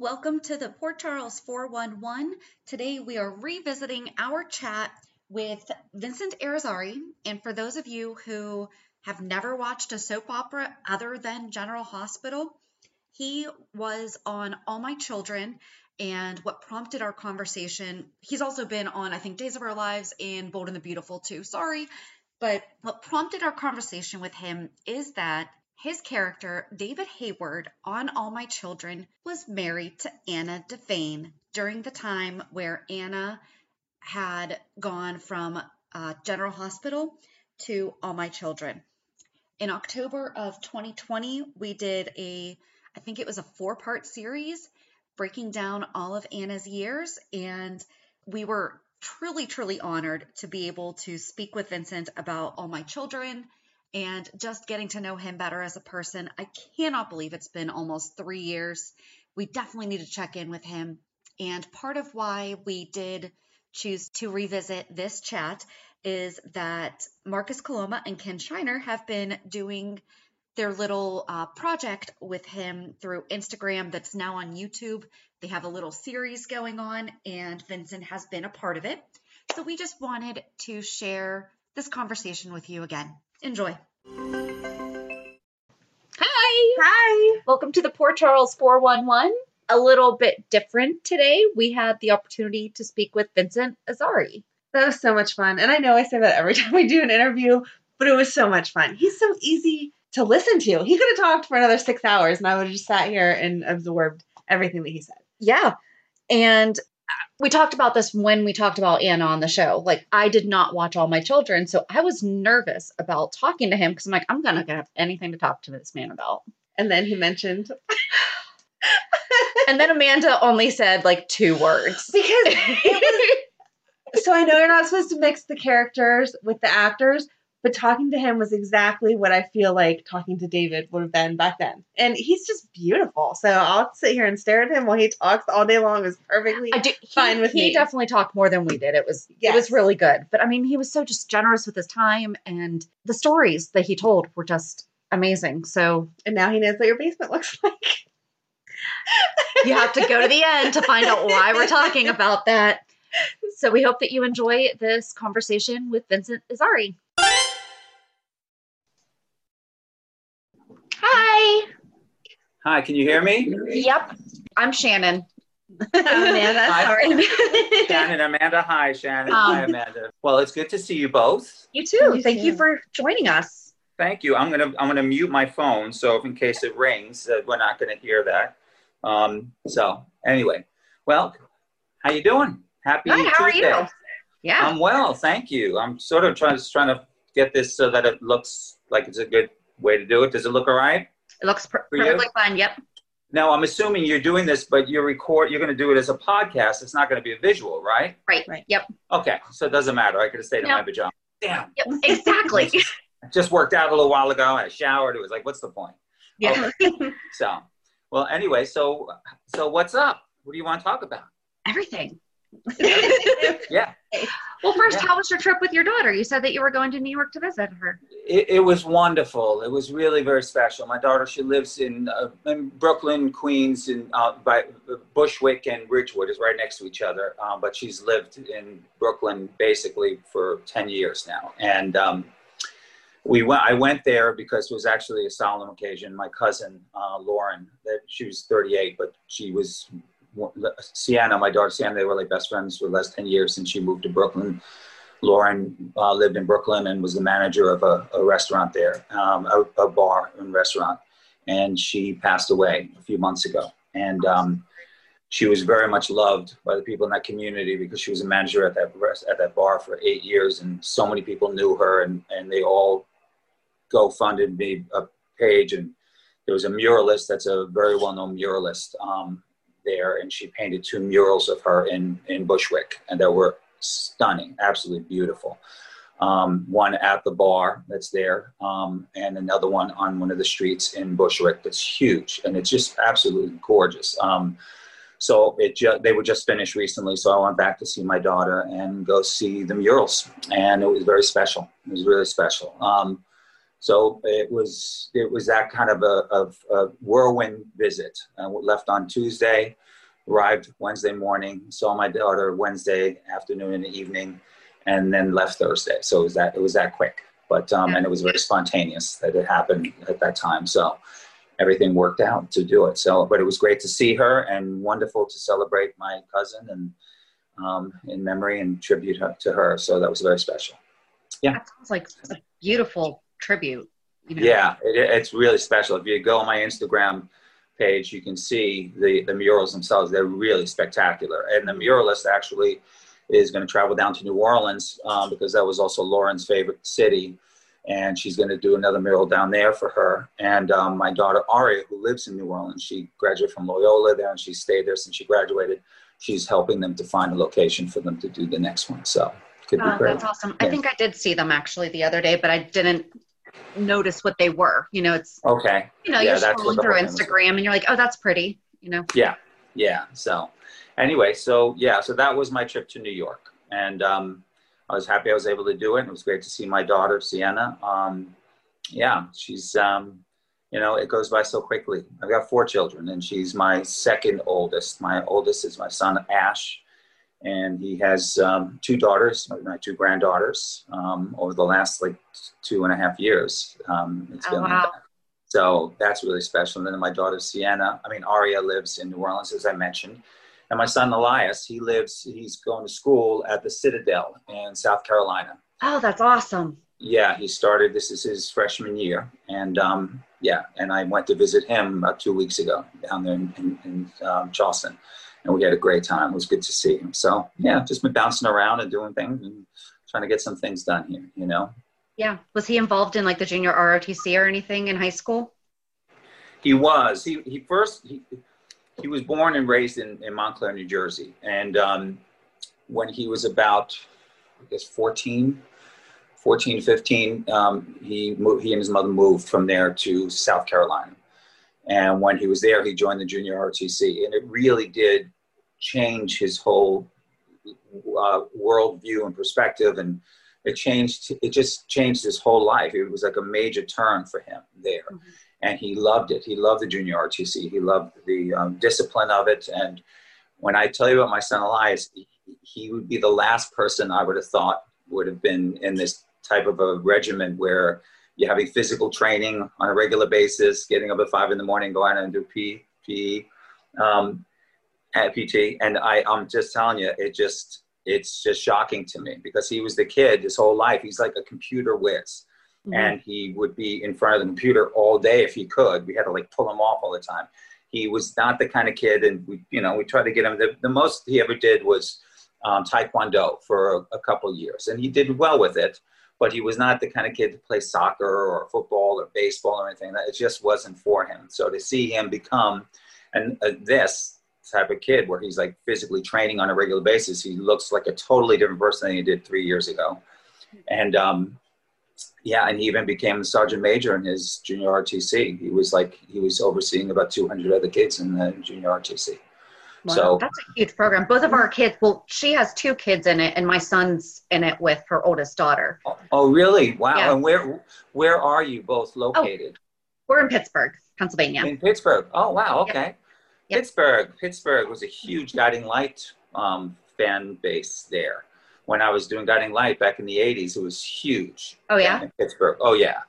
welcome to the Port Charles 411. Today we are revisiting our chat with Vincent Irizarry. And for those of you who have never watched a soap opera other than General Hospital, he was on All My Children and what prompted our conversation. He's also been on, I think, Days of Our Lives and Bold and the Beautiful too. Sorry. But what prompted our conversation with him is that his character, David Hayward, on All My Children, was married to Anna Devane during the time where Anna had gone from uh, General Hospital to All My Children. In October of 2020, we did a, I think it was a four part series breaking down all of Anna's years. And we were truly, truly honored to be able to speak with Vincent about All My Children and just getting to know him better as a person. I cannot believe it's been almost three years. We definitely need to check in with him. And part of why we did choose to revisit this chat is that Marcus Coloma and Ken Shiner have been doing their little uh, project with him through Instagram that's now on YouTube. They have a little series going on, and Vincent has been a part of it. So we just wanted to share this conversation with you again. Enjoy. Hi. Hi. Welcome to the Port Charles 411. A little bit different today. We had the opportunity to speak with Vincent Irizarry. That was so much fun. And I know I say that every time we do an interview, but it was so much fun. He's so easy to listen to. He could have talked for another six hours and I would have just sat here and absorbed everything that he said. Yeah. And we talked about this when we talked about Anna on the show. Like, I did not watch all my children, so I was nervous about talking to him because I'm like, I'm gonna have anything to talk to this man about. And then he mentioned, and then Amanda only said like two words because it was. so I know you're not supposed to mix the characters with the actors, but talking to him was exactly what I feel like talking to David would have been back then. And he's just beautiful. So I'll sit here and stare at him while he talks all day long is perfectly do, he, fine with he me. He definitely talked more than we did. It was Yes. it was really good. But I mean, he was so just generous with his time and the stories that he told were just amazing. So and now he knows what your basement looks like. you have to go to the end to find out why we're talking about that. So we hope that you enjoy this conversation with Vincent Irizarry. Hi, can you hear me? Yep. I'm Shannon. Amanda, Hi. sorry. Shannon, Amanda. Hi, Shannon. Um, Hi, Amanda. Well, it's good to see you both. You too. You Thank you for joining us. Thank you. I'm gonna I'm gonna mute my phone so if in case it rings, uh, we're not gonna hear that. Um, so anyway, Well, how you doing? Happy Good. How are Tuesday. you? Yeah. I'm well, thank you. I'm sort of trying trying to get this so that it looks like it's a good way to do it. Does it look all right? It looks per- for you? perfectly fine. Yep. Now, I'm assuming you're doing this, but you record. You're going to do it as a podcast. It's not going to be a visual, right? Right. Right. Yep. Okay, so it doesn't matter. I could have stayed in my pajamas. Damn. Yep. Exactly. Just worked out a little while ago. I showered. It was like, what's the point? yeah. So, well, anyway, so so what's up? What do you want to talk about? Everything. Yeah. Well, first, Yeah. how was your trip with your daughter? You said that you were going to New York to visit her. It, it was wonderful. It was really very special. My daughter, she lives in, uh, in Brooklyn, Queens, and uh, by Bushwick and Ridgewood is right next to each other. Um, but she's lived in Brooklyn basically for ten years now, and um, we went. I went there because it was actually a solemn occasion. My cousin uh, Lauren, that she was 38, but she was Sienna, my daughter Sienna. They were like best friends for the last ten years since she moved to Brooklyn. Lauren uh, lived in Brooklyn and was the manager of a, a restaurant there, um, a, a bar and restaurant. And she passed away a few months ago. And um, she was very much loved by the people in that community because she was a manager at that rest, at that bar for eight years, and so many people knew her, and, and they all go funded me a page. And there was a muralist that's a very well known muralist um, there, and she painted two murals of her in in Bushwick, and that were stunning, absolutely beautiful. Um, one at the bar that's there, um, and another one on one of the streets in Bushwick that's huge, and it's just absolutely gorgeous. Um, so it ju- they were just finished recently, so I went back to see my daughter and go see the murals, and it was very special. It was really special. So it was it was that kind of a, of a whirlwind visit. I left on Tuesday, arrived Wednesday morning, saw my daughter Wednesday afternoon and evening, and then left Thursday. So it was that it was that quick, but um, and it was very spontaneous that it happened at that time. So everything worked out to do it. So, but it was great to see her and wonderful to celebrate my cousin and um, in memory and tribute to her. So that was very special. Yeah. That sounds like a beautiful tribute. You know? Yeah, it, it's really special. If you go on my Instagram page, you can see the, the murals themselves. They're really spectacular. And the muralist actually is going to travel down to New Orleans um, because that was also Lauren's favorite city. And she's going to do another mural down there for her. And um, my daughter Aria, who lives in New Orleans, she graduated from Loyola there and she stayed there since she graduated. She's helping them to find a location for them to do the next one. So could Oh, that's awesome. I think I did see them actually the other day, but I didn't notice what they were. You know, it's Okay. you know Yeah, you're scrolling through whole thing was. Instagram and you're like, oh, that's pretty. You know. Yeah, yeah. So, anyway, so yeah, so that was my trip to New York, and um, I was happy I was able to do it. It was great to see my daughter Sienna. Um, yeah, she's um, you know it goes by so quickly. I've got four children, and she's my second oldest. My oldest is my son Ash, and he has um, two daughters, my two granddaughters. Um, over the last like two and a half years, um, it's Oh, been like that. So that's really special. And then my daughter Sienna, I mean Aria lives in New Orleans, as I mentioned. And my son Elias, he lives, he's going to school at the Citadel in South Carolina. Oh, that's awesome. Yeah, he started, this is his freshman year. And um, yeah, and I went to visit him about two weeks ago down there in, in, in um, Charleston. And we had a great time. It was good to see him. So yeah, just been bouncing around and doing things and trying to get some things done here, you know? Yeah. Was he involved in like the junior ROTC or anything in high school? He was. He, he first, he, he was born and raised in, in Montclair, New Jersey. And um, when he was about, I guess, 14, 14, 15, um, he, moved, he and his mother moved from there to South Carolina. And when he was there, he joined the junior ROTC. And it really did change his whole uh, worldview and perspective. And it changed, it just changed his whole life. It was like a major turn for him there and he loved it. He loved the junior ROTC. He loved the um, discipline of it. And when I tell you about my son Elias, he, he would be the last person I would have thought would have been in this type of a regimen where you're having physical training on a regular basis, getting up at five in the morning, going out and do P, PE, um, at PT. And I, I'm just telling you, it just, it's just shocking to me because he was the kid his whole life. He's like a computer whiz Mm-hmm. and he would be in front of the computer all day if he could. We had to like pull him off all the time. he was not the kind of kid, and we, you know, we tried to get him. The, the most he ever did was um, Taekwondo for a, a couple years, and he did well with it. But he was not the kind of kid to play soccer or football or baseball or anything. That it just wasn't for him. So to see him become and uh, this type of kid, where he's like physically training on a regular basis, he looks like a totally different person than he did three years ago. And um, yeah, and he even became the sergeant major in his junior ROTC. He was like he was overseeing about 200 other kids in the junior ROTC. Wow, So that's a huge program. Both of our kids, well, she has two kids in it, and my son's in it with her oldest daughter. oh really? Wow. Yeah. And where where are you both located? We're in Pittsburgh, Pennsylvania. In Pittsburgh. Oh wow. Okay. Yep. Pittsburgh. Pittsburgh was a huge Guiding Light um, fan base there. When I was doing Guiding Light back in the '80s, it was huge. Oh, yeah? in Pittsburgh. Oh yeah.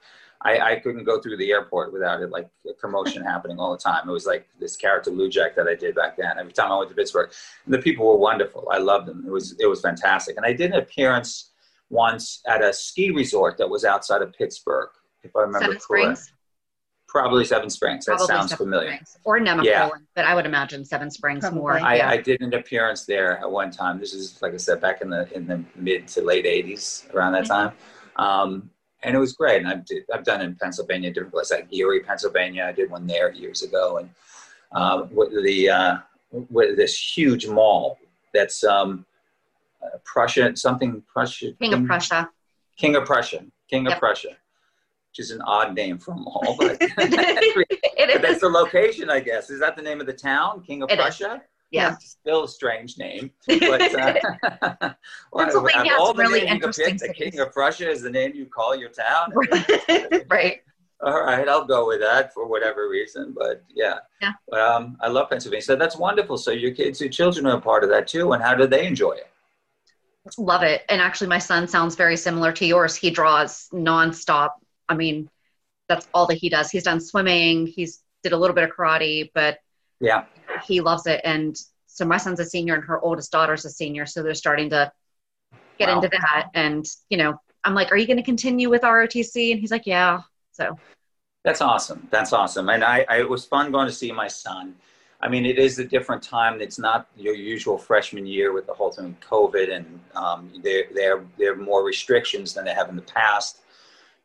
I, I couldn't go through the airport without it like a commotion happening all the time. It was like this character Lujack that I did back then. Every time I went to Pittsburgh, and the people were wonderful. I loved them. It was it was fantastic. And I did an appearance once at a ski resort that was outside of Pittsburgh, if I remember Seven correct. Springs. Probably Seven Springs. That Probably sounds Seven familiar. Springs. Or Nemacolin, Yeah. but I would imagine Seven Springs Probably. more. I, yeah. I did an appearance there at one time. This is like I said, back in the in the mid to late '80s, around that time, um, and it was great. And I've did, I've done in Pennsylvania, different places like Erie, Pennsylvania. I did one there years ago, and uh, with the uh, with this huge mall that's um, uh, Prussia, something Prussia, King of Prussia. King of Prussia, King of Yep. Prussia, which is an odd name for a mall, but. But that's the location, I guess. Is that the name of the town, King of It is. Yeah. Still a strange name. But, uh, Pennsylvania all the really names you could interesting the. King of Prussia is the name you call your town. right. All right, I'll go with that for whatever reason. But yeah, Yeah. Um, I love Pennsylvania. So that's wonderful. So your kids, your children are a part of that too. And how do they enjoy it? Love it. And actually, my son sounds very similar to yours. He draws nonstop. I mean, that's all that he does. He's done swimming. He's did a little bit of karate, but Yeah. He loves it. And so my son's a senior, and her oldest daughter's a senior. So they're starting to get Wow. into that. And you know, I'm like, "Are you going to continue with ROTC?" And he's like, "Yeah." So That's awesome. That's awesome. And I, I, it was fun going to see my son. I mean, it is a different time. It's not your usual freshman year with the whole thing COVID, and um, there, there, there are more restrictions than they have in the past.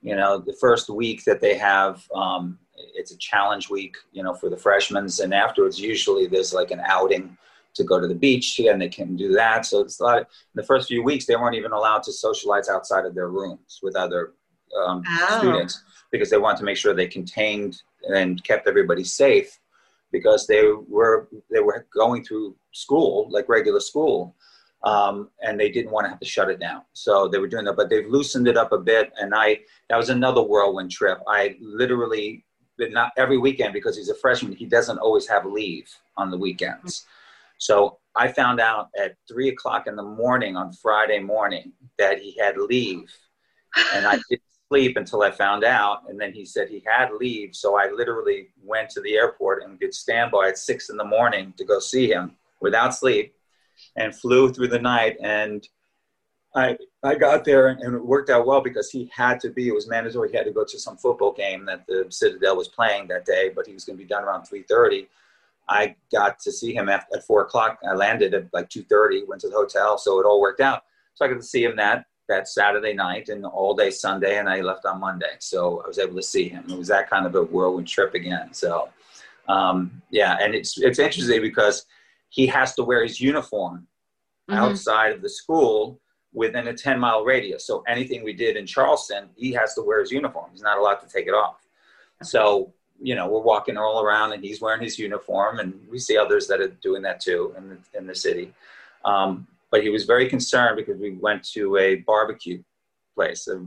You know, the first week that they have, um, it's a challenge week, you know, for the freshmen, and afterwards, usually there's like an outing to go to the beach, and they can do that. So it's a lot. In the first few weeks, they weren't even allowed to socialize outside of their rooms with other um, Oh. students because they wanted to make sure they contained and kept everybody safe because they were they were going through school like regular school um, and they didn't want to have to shut it down so they were doing that but they've loosened it up a bit and i that was another whirlwind trip i literally but not every weekend because he's a freshman he doesn't always have leave on the weekends so i found out at three o'clock in the morning on friday morning that he had leave and I didn't sleep until I found out. And then he said he had leave, so I literally went to the airport and did standby at six in the morning to go see him without sleep, and flew through the night. And I I got there and, and it worked out well because he had to be. It was mandatory. He had to go to some football game that the Citadel was playing that day, but he was going to be done around three thirty. I got to see him at, at four o'clock. I landed at like two thirty. Went to the hotel, so it all worked out. So I got to see him that that Saturday night and all day Sunday, and I left on Monday. So I was able to see him. It was that kind of a whirlwind trip again. So um, yeah, and it's it's interesting because he has to wear his uniform Mhm. outside of the school within a 10 mile radius. So anything we did in Charleston, he has to wear his uniform. He's not allowed to take it off. So, you know, we're walking all around and he's wearing his uniform and we see others that are doing that too in the, in the city. Um, but he was very concerned because we went to a barbecue place, a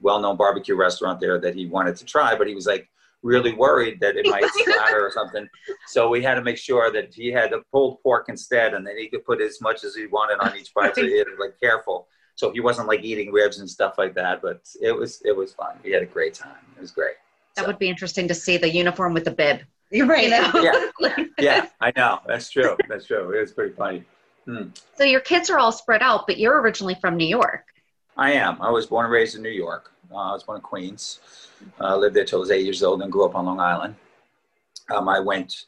well-known barbecue restaurant there that he wanted to try, but he was like really worried that it might splatter or something. So we had to make sure that he had the pulled pork instead, and then he could put as much as he wanted on each bite. So he had to like careful. So he wasn't like eating ribs and stuff like that. But it was it was fun. We had a great time. It was great. that So- would be interesting to see the uniform with the bib. You're right. You know? Yeah. Yeah, I know. That's true. That's true. It was pretty funny. Hmm. So your kids are all spread out, but you're originally from New York. I am. I was born and raised in New York. Uh, I was born in Queens. Uh, lived there till I was eight years old and grew up on Long Island. Um, I went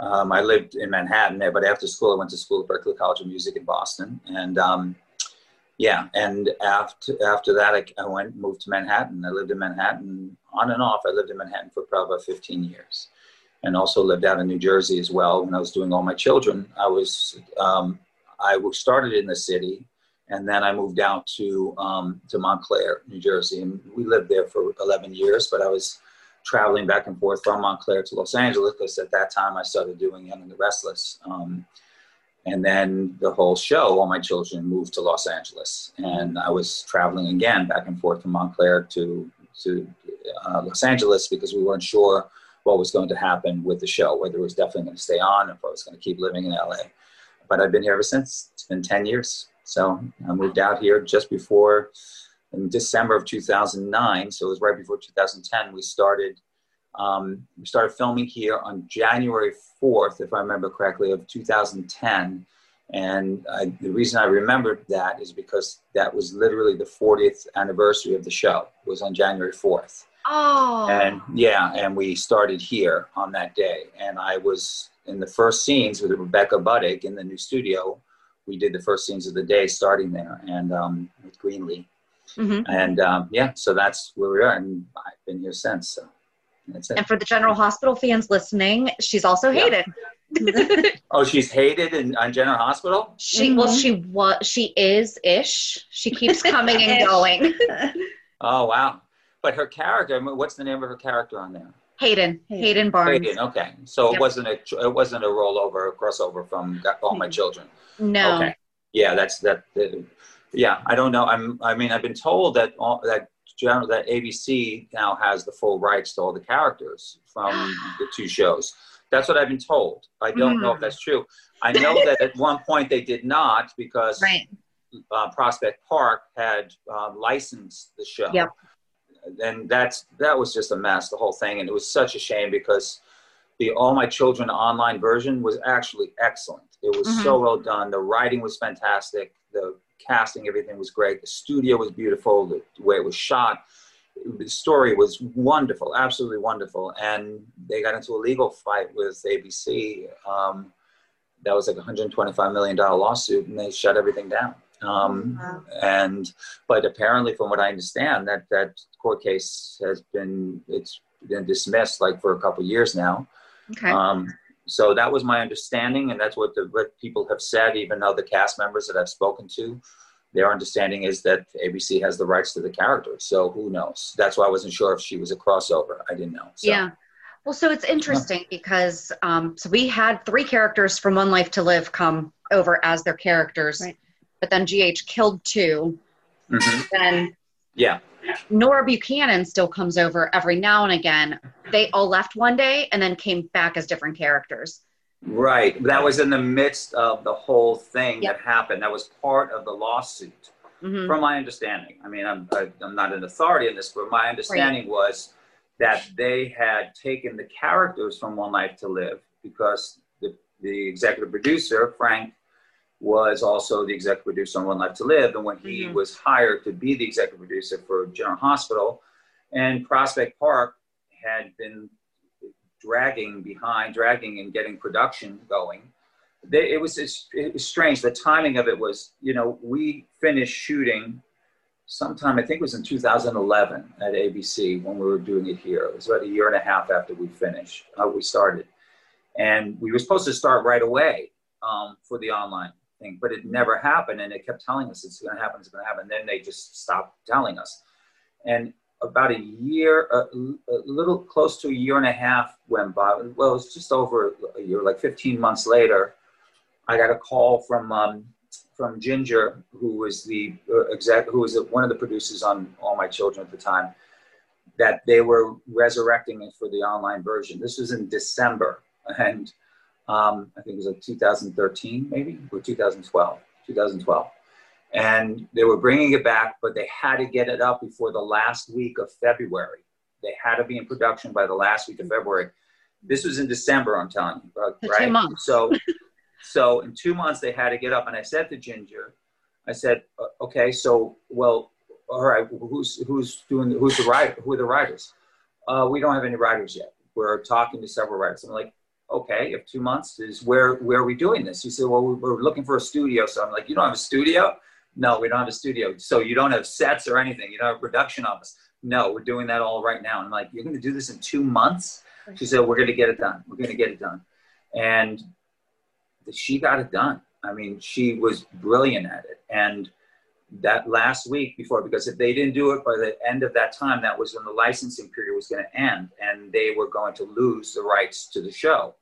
Um, I lived in Manhattan there, but after school, I went to school at Berklee College of Music in Boston. And um, yeah, and after after that, I, I went moved to Manhattan. I lived in Manhattan on and off. I lived in Manhattan for probably 15 years, and also lived out in New Jersey as well. When I was doing all my children, I was um, I started in the city, and then I moved out to um, to Montclair, New Jersey, and we lived there for 11 years. But I was traveling back and forth from Montclair to Los Angeles because at that time I started doing Young and the Restless. Um, and then the whole show, all my children moved to Los Angeles, and I was traveling again back and forth from Montclair to to uh, Los Angeles because we weren't sure what was going to happen with the show, whether it was definitely going to stay on, if I was going to keep living in LA. But I've been here ever since. It's been 10 years. So I moved out here just before in December of 2009. So it was right before 2010. We started um, we started filming here on January 4th, if I remember correctly, of 2010. And I, the reason I remembered that is because that was literally the 40th anniversary of the show. It was on January 4th. Oh. And yeah, and we started here on that day. And I was in the first scenes with Rebecca Budig in the new studio. We did the first scenes of the day starting there and um, with Greenlee. Mm-hmm. And um, yeah, so that's where we are. And I've been here since. So. And for the General Hospital fans listening, she's also hated. oh, she's hated in on General Hospital. She mm-hmm. well, she was she is ish. She keeps coming and going. oh wow! But her character, what's the name of her character on there? Hayden. Hayden Barnes. Hayden. Okay, so yep. it wasn't a it wasn't a rollover, a crossover from All My Children. No. Okay. Yeah, that's that. yeah, I don't know. I'm. I mean, I've been told that all, that general that ABC now has the full rights to all the characters from the two shows. That's what I've been told. I don't mm. know if hmm. that's true. I know that at one point they did not because right. uh, Prospect Park had uh, licensed the show. Yep. And that's that was just a mess, the whole thing, and it was such a shame because the All My Children online version was actually excellent. It was mm-hmm. so well done. The writing was fantastic. The casting, everything was great. The studio was beautiful. The, way it was shot, the story was wonderful, absolutely wonderful. And they got into a legal fight with ABC. Um, that was like a 125 million dollar lawsuit, and they shut everything down. Um, wow. And but apparently, from what I understand, that that court case has been it's been dismissed like for a couple years now. Okay. Um, so that was my understanding, and that's what the what people have said. Even other cast members that I've spoken to, their understanding is that ABC has the rights to the character. So who knows? That's why I wasn't sure if she was a crossover. I didn't know. So. Yeah. Well, so it's interesting because um, so we had three characters from One Life to Live come over as their characters, right. But then GH killed 2 mm-hmm. Then yeah, Nora Buchanan still comes over every now and again. They all left one day and then came back as different characters. Right. That was in the midst of the whole thing yep. that happened. That was part of the lawsuit, mm-hmm. from my understanding. I mean, I'm, I, am not an authority in this, but my understanding right. was that they had taken the characters from One Life to Live because the, the executive producer, Frank, was also the executive producer on One Life to Live. And when he mm-hmm. was hired to be the executive producer for General Hospital and Prospect Park had been dragging behind, dragging and getting production going. They, it was it was strange. The timing of it was, you know, we finished shooting sometime I think it was in 2011 at ABC when we were doing it here. It was about a year and a half after we finished. Uh, we started, and we were supposed to start right away um, for the online thing, but it never happened. And they kept telling us it's going to happen, it's going to happen. And then they just stopped telling us. And about a year, a, a, little close to a year and a half went by. Well, it was just over a year, like 15 months later. I got a call from um, from Ginger, who was the uh, exec, who was one of the producers on All My Children at the time, that they were resurrecting it for the online version. This was in December, and um, I think it was like 2013, maybe or 2012, 2012 and they were bringing it back, but they had to get it up before the last week of February. They had to be in production by the last week of February. This was in December, I'm telling you, uh, right? Two months. So, so in two months they had to get up, and I said to Ginger, I said, okay, so well, all right, who's who's doing who's the writer? Who are the writers? Uh, we don't have any writers yet. We're talking to several writers. I'm like, okay, if two months is where where are we doing this? He said, well, we're looking for a studio. So I'm like, you don't have a studio? No, we don't have a studio. So you don't have sets or anything. You don't have a production office. No, we're doing that all right now. And I'm like, you're going to do this in two months? She said, we're going to get it done. We're going to get it done. And she got it done. I mean, she was brilliant at it. And that last week before, because if they didn't do it by the end of that time, that was when the licensing period was going to end and they were going to lose the rights to the show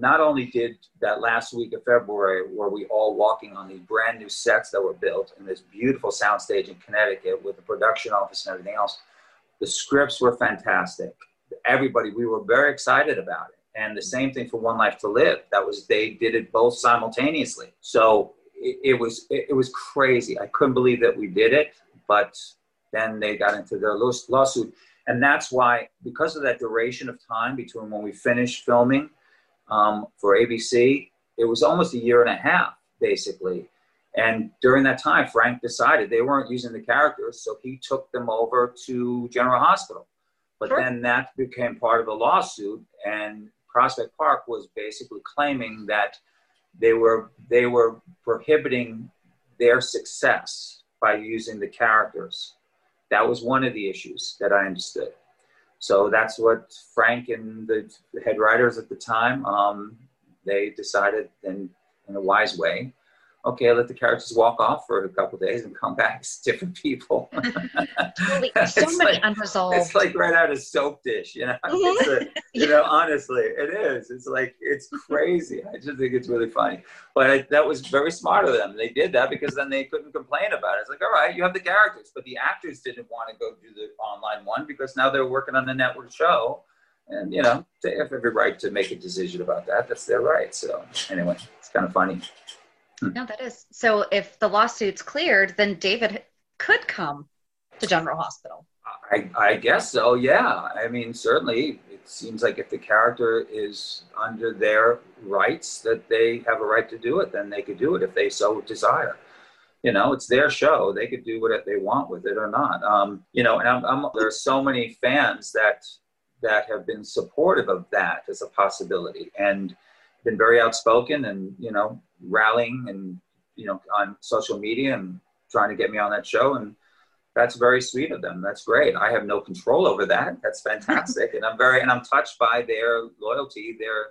not only did that last week of February, were we all walking on these brand new sets that were built in this beautiful soundstage in Connecticut with the production office and everything else, the scripts were fantastic. Everybody, we were very excited about it. And the same thing for One Life to Live. That was they did it both simultaneously. So it, it was it, it was crazy. I couldn't believe that we did it, but then they got into their lawsuit, and that's why because of that duration of time between when we finished filming um, for ABC. It was almost a year and a half, basically. And during that time, Frank decided they weren't using the characters, so he took them over to General Hospital. But sure. then that became part of the lawsuit, and Prospect Park was basically claiming that they were they were prohibiting their success by using the characters. That was one of the issues that I understood. So that's what Frank and the head writers at the time, um, they decided in, in a wise way okay, let the characters walk off for a couple days and come back as different people. totally. So many like, unresolved. It's like right out of Soapdish, you know. Mm-hmm. A, you know, honestly, it is. It's like it's mm-hmm. crazy. I just think it's really funny. But I, that was very smart of them. They did that because then they couldn't complain about it. It's like, all right, you have the characters, but the actors didn't want to go do the online one because now they're working on the network show. And you know, they have every right to make a decision about that. That's their right. So anyway, it's kind of funny. Hmm. No, that is. So if the lawsuit's cleared, then David could come to General Hospital. I, I guess so, yeah. I mean, certainly it seems like if the character is under their rights, that they have a right to do it, then they could do it if they so desire. You know, it's their show. They could do what they want with it or not. Um, you know, and I'm, I'm, there are so many fans that that have been supportive of that as a possibility. And been very outspoken and you know rallying and you know on social media and trying to get me on that show. And that's very sweet of them. That's great. I have no control over that. That's fantastic. And i'm very and i'm touched by their loyalty their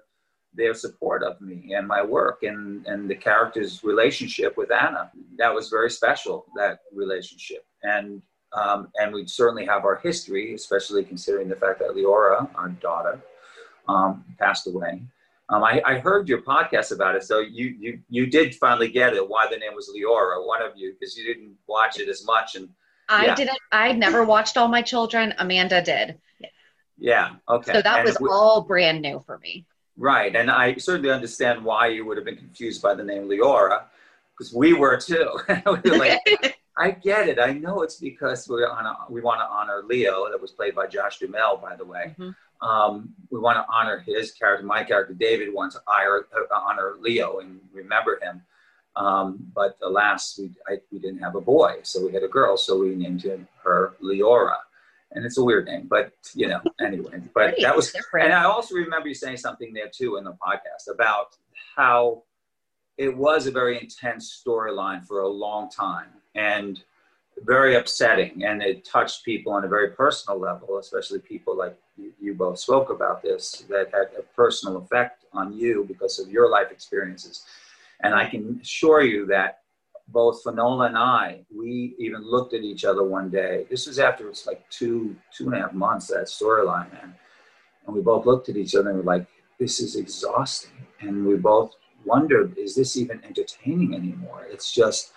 their support of me and my work and and the character's relationship with anna. That was very special that relationship. And um, and we certainly have our history especially considering the fact that leora our daughter um, passed away um, I, I, heard your podcast about it, so you, you you did finally get it. Why the name was Leora? One of you, because you didn't watch it as much, and I didn't. I never watched All My Children. Amanda did. Yeah. Okay. So that and was we, all brand new for me. Right, and I certainly understand why you would have been confused by the name Leora, because we were too. we were like, I get it. I know it's because we're on a, we want to honor Leo, that was played by Josh Duhamel, by the way. Mm-hmm um, we want to honor his character. My character, David, wants to honor, honor Leo and remember him. Um, but alas, we, I, we didn't have a boy, so we had a girl, so we named him her Leora. And it's a weird name, but you know, anyway. But that was, different. and I also remember you saying something there too in the podcast about how it was a very intense storyline for a long time. And very upsetting and it touched people on a very personal level, especially people like you, both spoke about this that had a personal effect on you because of your life experiences. And I can assure you that both Finola and I, we even looked at each other one day. This was after it's like two, two and a half months, that storyline, man. And we both looked at each other and were like, this is exhausting. And we both wondered, is this even entertaining anymore? It's just,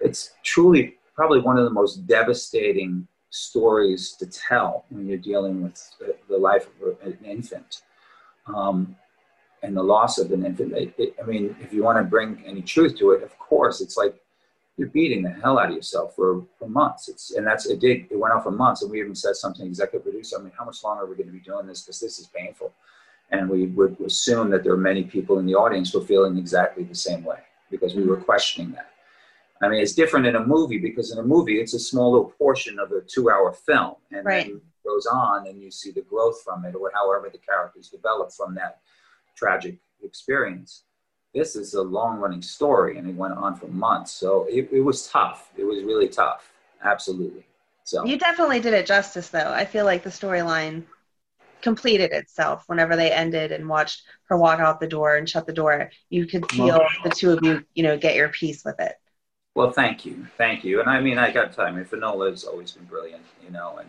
it's truly probably one of the most devastating stories to tell when you're dealing with the, life of an infant um, and the loss of an infant. It, it, I mean, if you want to bring any truth to it, of course, it's like you're beating the hell out of yourself for, for months. It's and that's it did it went on for months, and we even said something executive producer. I mean, how much longer are we going to be doing this? Because this is painful, and we would assume that there are many people in the audience who are feeling exactly the same way because we were questioning that. I mean, it's different in a movie because in a movie, it's a small little portion of a two hour film. And right. then it goes on and you see the growth from it or however the characters develop from that tragic experience. This is a long running story and it went on for months. So it, it was tough. It was really tough. Absolutely. So You definitely did it justice, though. I feel like the storyline completed itself whenever they ended and watched her walk out the door and shut the door. You could feel the two of you, you know, get your piece with it. Well, thank you, thank you. And I mean, I got to tell you, I mean, always been brilliant, you know, and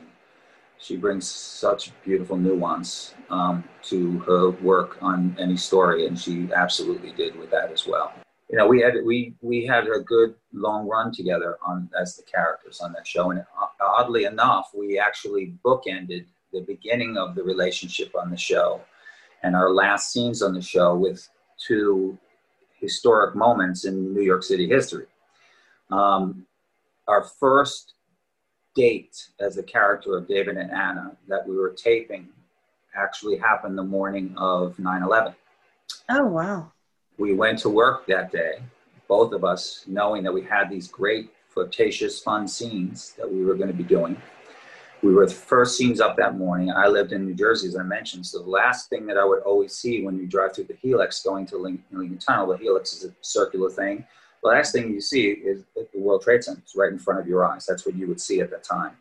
she brings such beautiful nuance um, to her work on any story, and she absolutely did with that as well. You know, we had we we had a good long run together on as the characters on that show, and oddly enough, we actually bookended the beginning of the relationship on the show and our last scenes on the show with two historic moments in New York City history. Um, our first date as the character of David and Anna that we were taping actually happened the morning of 9 11. Oh, wow. We went to work that day, both of us knowing that we had these great, flirtatious, fun scenes that we were going to be doing. We were the first scenes up that morning. I lived in New Jersey, as I mentioned. So the last thing that I would always see when you drive through the Helix going to Lincoln, Lincoln Tunnel, the Helix is a circular thing. The last thing you see is the World Trade Center. It's right in front of your eyes. That's what you would see at that time.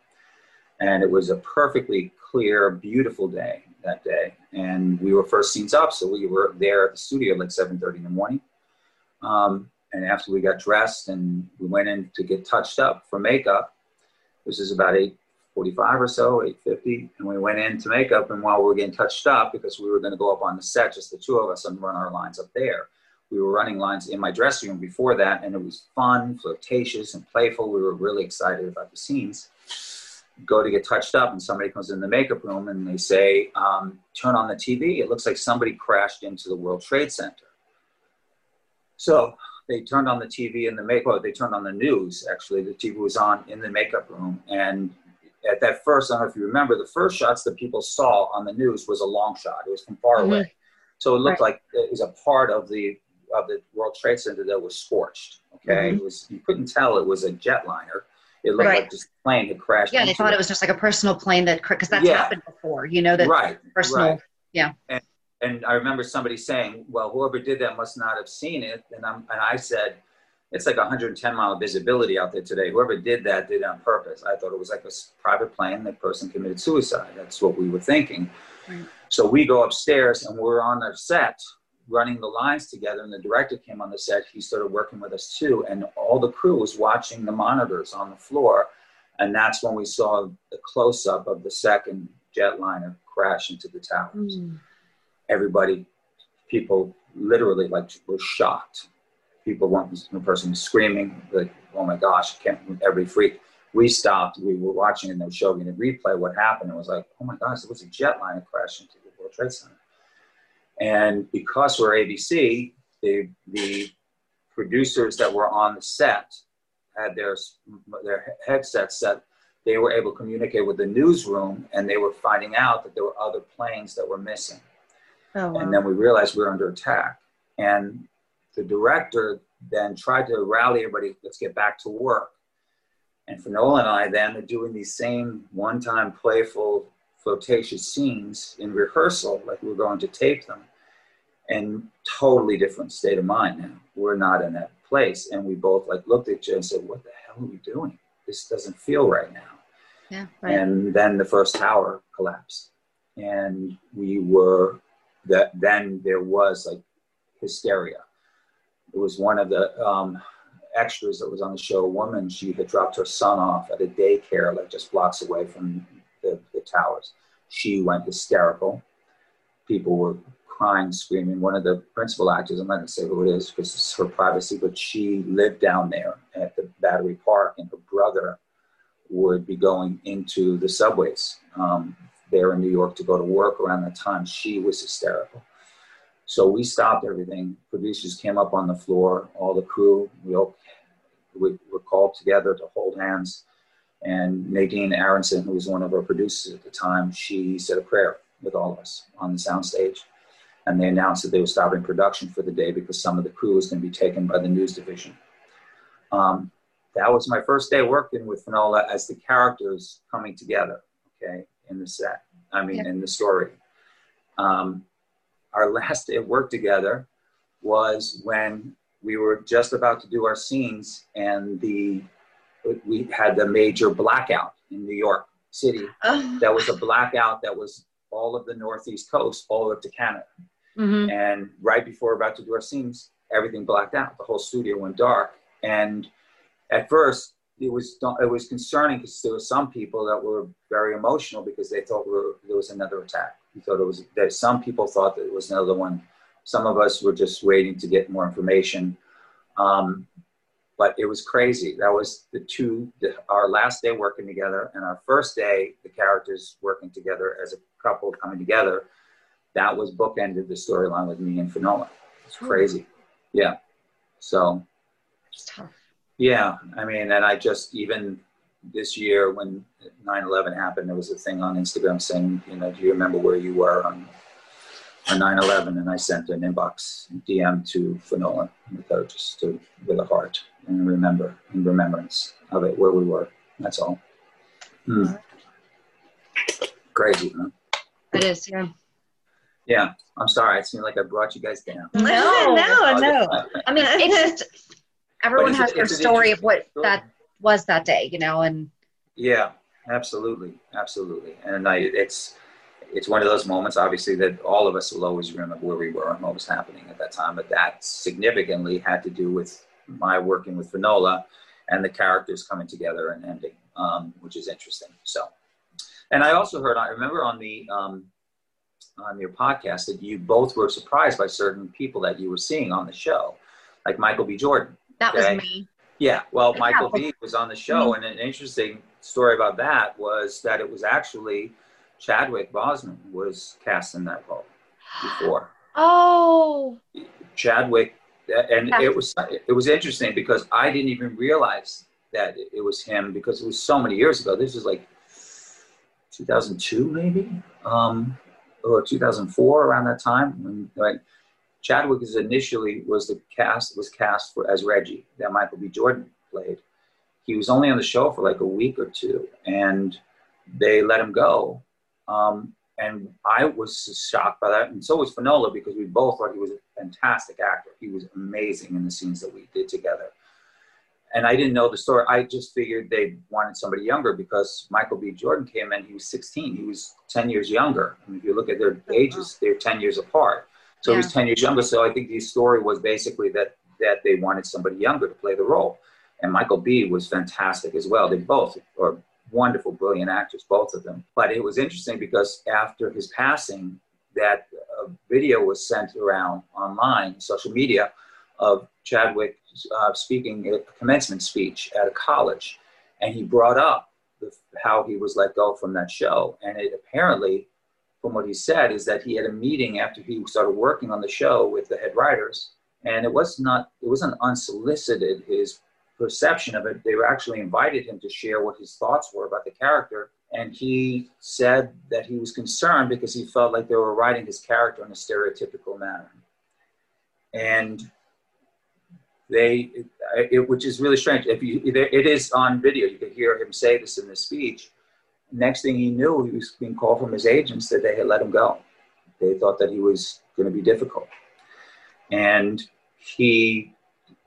And it was a perfectly clear, beautiful day that day. And we were first scenes up, so we were there at the studio like 7.30 in the morning. Um, and after we got dressed and we went in to get touched up for makeup, this is about 8.45 or so, 8.50, and we went in to makeup. And while we were getting touched up, because we were going to go up on the set, just the two of us, and run our lines up there, we were running lines in my dressing room before that, and it was fun, flirtatious, and playful. We were really excited about the scenes. Go to get touched up, and somebody comes in the makeup room and they say, um, Turn on the TV. It looks like somebody crashed into the World Trade Center. So they turned on the TV in the makeup, well, they turned on the news, actually. The TV was on in the makeup room. And at that first, I don't know if you remember, the first shots that people saw on the news was a long shot, it was from far Mhm. away. So it looked Right. like it was a part of the of the World Trade Center that was scorched. Okay, mm-hmm. it was you couldn't tell it was a jetliner. It looked Right. like just a plane had crashed. Yeah, they thought it was just like a personal plane that because that's Yeah. happened before. You know that right, personal. right. yeah. And, and I remember somebody saying, "Well, whoever did that must not have seen it." And I'm and I said, "It's like 110 mile visibility out there today. Whoever did that did it on purpose." I thought it was like a private plane. That person committed suicide. That's what we were thinking. Right. So we go upstairs and we're on our set running the lines together and the director came on the set he started working with us too and all the crew was watching the monitors on the floor. And that's when we saw the close-up of the second jetliner crash into the towers. Mm. everybody people literally like were shocked. People one person was screaming like oh my gosh can't every freak. We stopped we were watching and they were showing the replay what happened. It was like oh my gosh there was a jetliner crash into the world trade center and because we're abc the the producers that were on the set had their their headsets set they were able to communicate with the newsroom and they were finding out that there were other planes that were missing Oh, wow. and then we realized we were under attack. And the director then tried to rally everybody, let's get back to work. And for Finola and I then are doing these same one time playful, flirtatious scenes in rehearsal, like we're going to tape them. And totally different state of mind now. We're not in that place. And we both like looked at each other and said, What the hell are we doing? This doesn't feel right now. Yeah. Right. And then the first tower collapsed. And we were that then there was like hysteria. It was one of the um, extras that was on the show. A woman, she had dropped her son off at a daycare, like just blocks away from the, the towers. She went hysterical. People were crying, screaming. One of the principal actors, I'm not going to say who it is because it's her privacy, but she lived down there at the Battery Park, and her brother would be going into the subways um, there in New York to go to work around that time. She was hysterical. So we stopped everything. Producers came up on the floor, all the crew, we all we were called together to hold hands. And Nadine Aronson, who was one of our producers at the time, she said a prayer with all of us on the soundstage. And they announced that they were stopping production for the day because some of the crew was going to be taken by the news division. Um, that was my first day working with Finola as the characters coming together, okay, in the set. I mean, Yeah. in the story. Um, our last day of work together was when we were just about to do our scenes and the we had the major blackout in New York City. Oh. That was a blackout that was all of the Northeast coast, all up to Canada. Mhm. And right before we're about to do our scenes, everything blacked out. The whole studio went dark. And at first, it was it was concerning because there were some people that were very emotional because they thought we were, there was another attack. We thought it was that some people thought that it was another one. Some of us were just waiting to get more information. Um, but it was crazy. That was the two, the, our last day working together, and our first day, the characters working together as a couple coming together. That was bookended the storyline with me and Finola. It's crazy. Yeah. So, It's tough. yeah, I mean, and I just, even this year when 9 11 happened, there was a thing on Instagram saying, you know, do you remember where you were on, on 9 11? And I sent an inbox DM to Finola with her, just to, with a heart and remember, in remembrance of it, where we were. That's all. Hmm. Crazy, huh? It is, yeah. Yeah, I'm sorry. It seemed like I brought you guys down. No. no, no. I mean, it's just everyone it's a- has their story of what interesting that was that day, you know, and Yeah, absolutely, absolutely. And I, it's it's one of those moments, obviously, that all of us will always remember where we were and what was happening at that time. But that significantly had to do with my working with Finola and the characters coming together and ending, um, which is interesting. So, and I also heard, I remember on the um, on your podcast that you both were surprised by certain people that you were seeing on the show, like Michael B. Jordan. that Okay. was me. Yeah, well, Yeah. Michael B was on the show, and an interesting story about that was that it was actually Chadwick Boseman was cast in that role before. Oh, Chadwick, and Yeah. it was it was interesting because I didn't even realize that it was him because it was so many years ago. This was like 2002, maybe, um, or 2004, around that time. When, like, Chadwick is initially was the cast was cast for as Reggie that Michael B. Jordan played. He was only on the show for like a week or two, and they let him go. Um, and I was shocked by that, and so was Finola because we both thought he was a fantastic actor. He was amazing in the scenes that we did together. And I didn't know the story. I just figured they wanted somebody younger because Michael B. Jordan came in. He was 16. He was 10 years younger. I mean, if you look at their ages, they're 10 years apart. So he was 10 years younger. So I think the story was basically that that they wanted somebody younger to play the role. And Michael B. was fantastic as well. They both are wonderful, brilliant actors, both of them. But it was interesting because after his passing, that uh, video was sent around online, social media, of Chadwick uh, speaking at a commencement speech at a college, and he brought up the, how he was let go from that show, and it apparently, from what he said, is that he had a meeting after he started working on the show with the head writers, and it was not, it wasn't unsolicited. His perception of it, they were actually invited him to share what his thoughts were about the character. And he said that he was concerned because he felt like they were writing his character in a stereotypical manner. And they, it, which is really strange. If you, it is on video, you could hear him say this in the speech. Next thing he knew, he was being called from his agents that they had let him go. They thought that he was going to be difficult. And he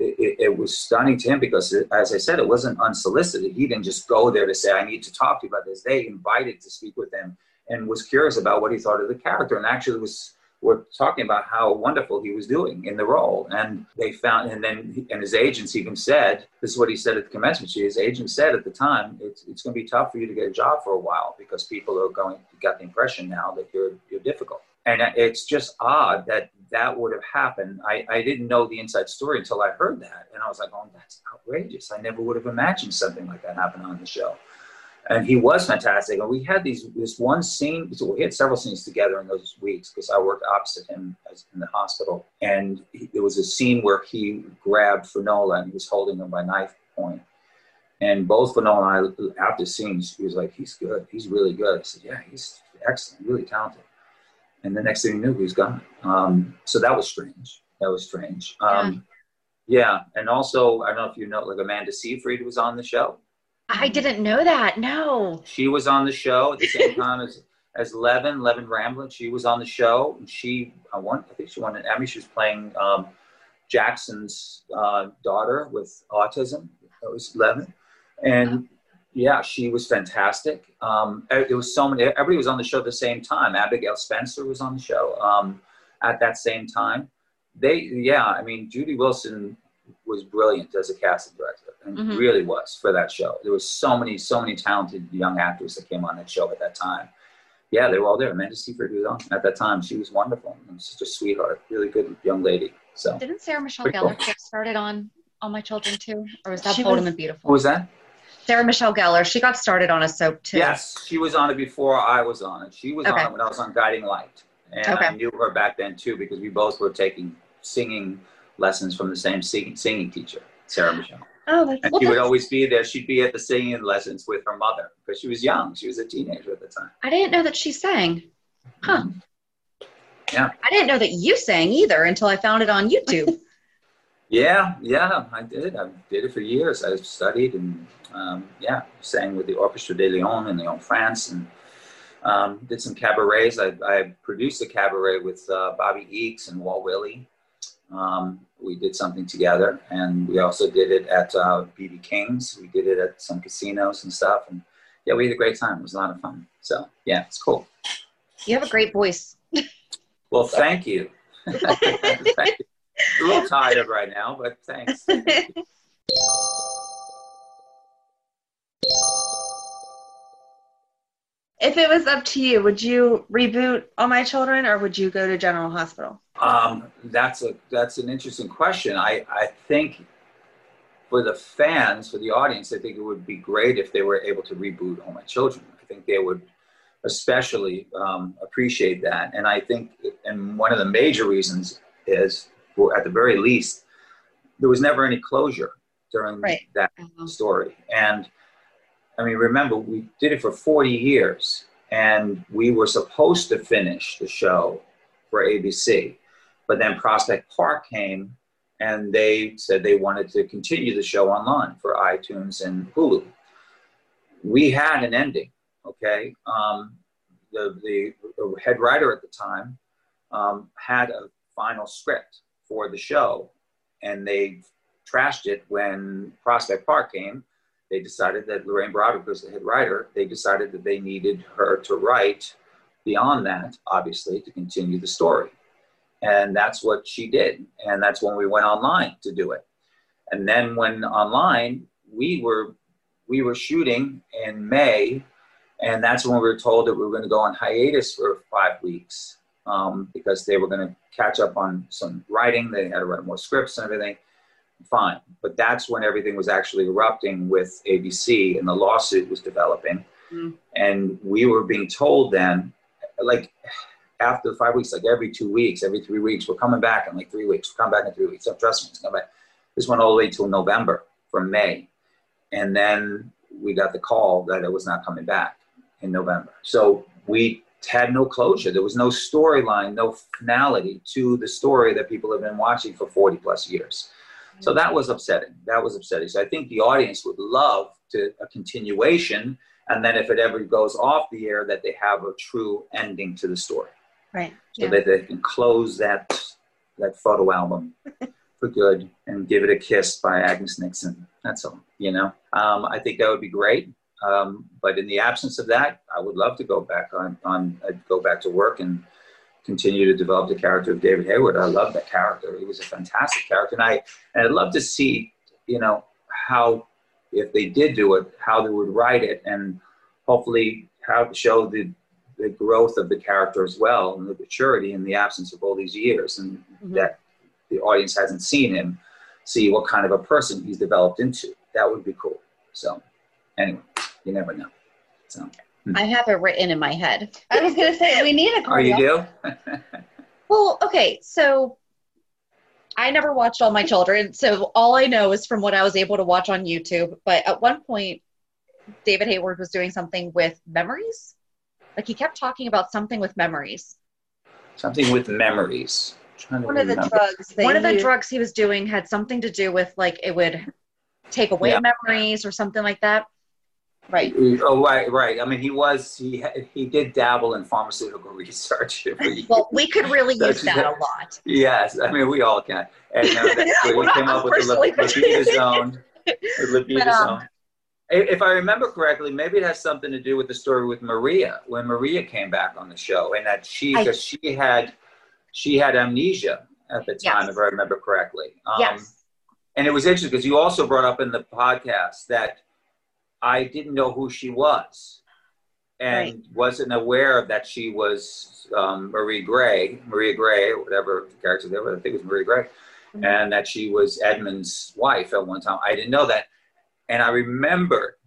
it, it was stunning to him because, as I said, it wasn't unsolicited. He didn't just go there to say, "I need to talk to you about this." They invited to speak with him and was curious about what he thought of the character, and actually was were talking about how wonderful he was doing in the role. And they found, and then and his agents even said, "This is what he said at the commencement." His agent said at the time, "It's it's going to be tough for you to get a job for a while because people are going got the impression now that you're you're difficult." And it's just odd that that would have happened. I, I didn't know the inside story until I heard that. And I was like, oh, that's outrageous. I never would have imagined something like that happening on the show. And he was fantastic. And we had these this one scene, so we had several scenes together in those weeks because I worked opposite him as, in the hospital. And he, there was a scene where he grabbed Finola and he was holding him by knife point. And both Finola and I, after scenes, he was like, he's good. He's really good. I said, yeah, he's excellent, really talented and the next thing you knew, he was gone. Um, so that was strange. That was strange. Um, yeah. and also I don't know if you know, like Amanda Seyfried was on the show. I didn't know that. No. She was on the show at the same time as as Leven, Leven Rambin. She was on the show. And she, I won, I think she won an Emmy. She was playing um, Jackson's uh, daughter with autism. That was Leven, and yeah, she was fantastic. Um, it was so many. Everybody was on the show at the same time. Abigail Spencer was on the show um, at that same time. They, yeah, I mean, Judy Wilson was brilliant as a casting director, and Mhm. really was for that show. There was so many, so many talented young actors that came on that show at that time. Yeah, they were all there. Amanda Seyfried was on at that time. She was wonderful. And such a sweetheart, really good young lady. So, Didn't Sarah Michelle Gellar cool. get started on All My Children too, or was that She Bold was- and Beautiful? what was that? Sarah Michelle Gellar. She got started on a soap too. Yes, she was on it before I was on it. She was Okay. on it when I was on Guiding Light. And I knew her back then too because we both were taking singing lessons from the same singing, singing teacher, Sarah Michelle. Oh, that's And Well, she would always be there. She'd be at the singing lessons with her mother because she was young. She was a teenager at the time. I didn't know that she sang. Huh. Yeah. I didn't know that you sang either until I found it on YouTube. Yeah, yeah, I did. I did it for years. I studied and um, yeah, sang with the Orchestre de Lyon in Lyon, France, and um, did some cabarets. I, I produced a cabaret with uh, Bobby Eakes and Walt Willey. Um, we did something together, and we also did it at uh, BB King's. We did it at some casinos and stuff, and yeah, we had a great time. It was a lot of fun. So yeah, it's cool. you have a great voice. Well, thank you. Thank you. A little tired right now, but thanks. If it was up to you, would you reboot All My Children or would you go to General Hospital? Um, that's a that's an interesting question. I I think for the fans, for the audience, I think it would be great if they were able to reboot All My Children. I think they would especially um, appreciate that. And I think, and one of the major reasons is, for at the very least, there was never any closure during Right. that story. And I mean, remember, we did it for 40 years and we were supposed to finish the show for ABC. But then Prospect Park came and they said they wanted to continue the show online for iTunes and Hulu. We had an ending, okay? Um, the, the, head writer at the time um, had a final script for the show and they trashed it when Prospect Park came. They decided that Lorraine Broderick was the head writer. They decided that they needed her to write beyond that, obviously, to continue the story. And that's what she did. And that's when we went online to do it. And then when online, we were we were shooting in May, and that's when we were told that we were going to go on hiatus for five weeks um, because they were going to catch up on some writing. They had to write more scripts and everything. Fine, but that's when everything was actually erupting with ABC and the lawsuit was developing, Mm. and we were being told then, like after five weeks, like every two weeks, every three weeks, we're coming back in like three weeks. We're coming back in three weeks. So trust me, it's coming back. This went all the way till November from May. And then we got the call that it was not coming back in November. So we had no closure. There was no storyline, no finality to the story that people have been watching for 40 plus years. So that was upsetting. That was upsetting. So I think the audience would love to a continuation. And then if it ever goes off the air, that they have a true ending to the story Right. so that they can close that that photo album for good and give it a kiss by Agnes Nixon. That's all. You know, um, I think that would be great. Um, but in the absence of that, I would love to go back on on uh, go back to work and continue to develop the character of David Hayward. I love that character. He was a fantastic character, and I and I'd love to see you know how if they did do it, how they would write it, and hopefully how to show the the growth of the character as well and the maturity in the absence of all these years and Mhm. that the audience hasn't seen him see what kind of a person he's developed into that would be cool so anyway you never know so Hmm. I have it written in my head. I was gonna say we need a card. oh you do Well, okay, so I never watched all my children, so all I know is from what I was able to watch on YouTube. But at one point, David Hayward was doing something with memories. Like he kept talking about something with memories. something with memories trying to One of the drugs. They one of the drugs he was doing had something to do with like it would take away Yeah. memories or something like that. Right. Oh, right, right. I mean, he was he he did dabble in pharmaceutical research. well, we could really That's use that a lot. Yes, I mean we all can. And uh, so he came up with the Personally, lip- libido zone. The libido But, um, zone. If I remember correctly, maybe it has something to do with the story with Maria when Maria came back on the show, and that she I- because she had she had amnesia at the time, Yes. if I remember correctly. Um, yes. and it was interesting because you also brought up in the podcast that I didn't know who she was and Right. wasn't aware that she was um, Marie Grey, Maria Grey, whatever the character there was. I think it was Marie Grey, Mhm. and that she was Edmund's wife at one time. I didn't know that. And I remember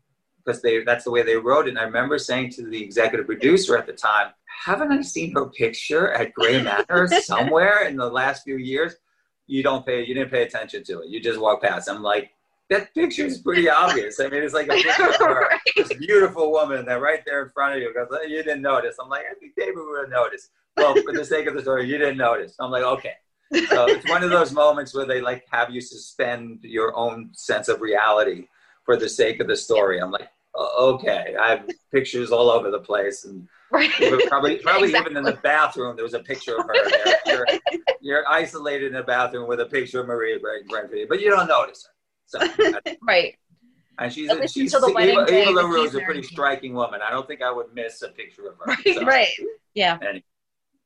because they that's the way they wrote it. And I remember saying to the executive producer at the time, haven't I seen her picture at Grey Manor somewhere in the last few years? You don't pay, you didn't pay attention to it. You just walk past. I'm like, that picture is pretty obvious. I mean, it's like a picture of her, Right. this beautiful woman that right there in front of you goes, you didn't notice. I'm like, I think David would have noticed. Well, for the sake of the story, you didn't notice. I'm like, okay. So it's one of those moments where they like have you suspend your own sense of reality for the sake of the story. I'm like, "O- okay, I have pictures all over the place, and Right. probably probably even in the bathroom there was a picture of her. There. You're, you're isolated in a bathroom with a picture of Maria Brand, but you don't notice her. So, Right. and she's a, she's until the wedding Eva, Eva LaRue is a pretty striking woman. I don't think I would miss a picture of her. Right. So, Right. Yeah. Anyway,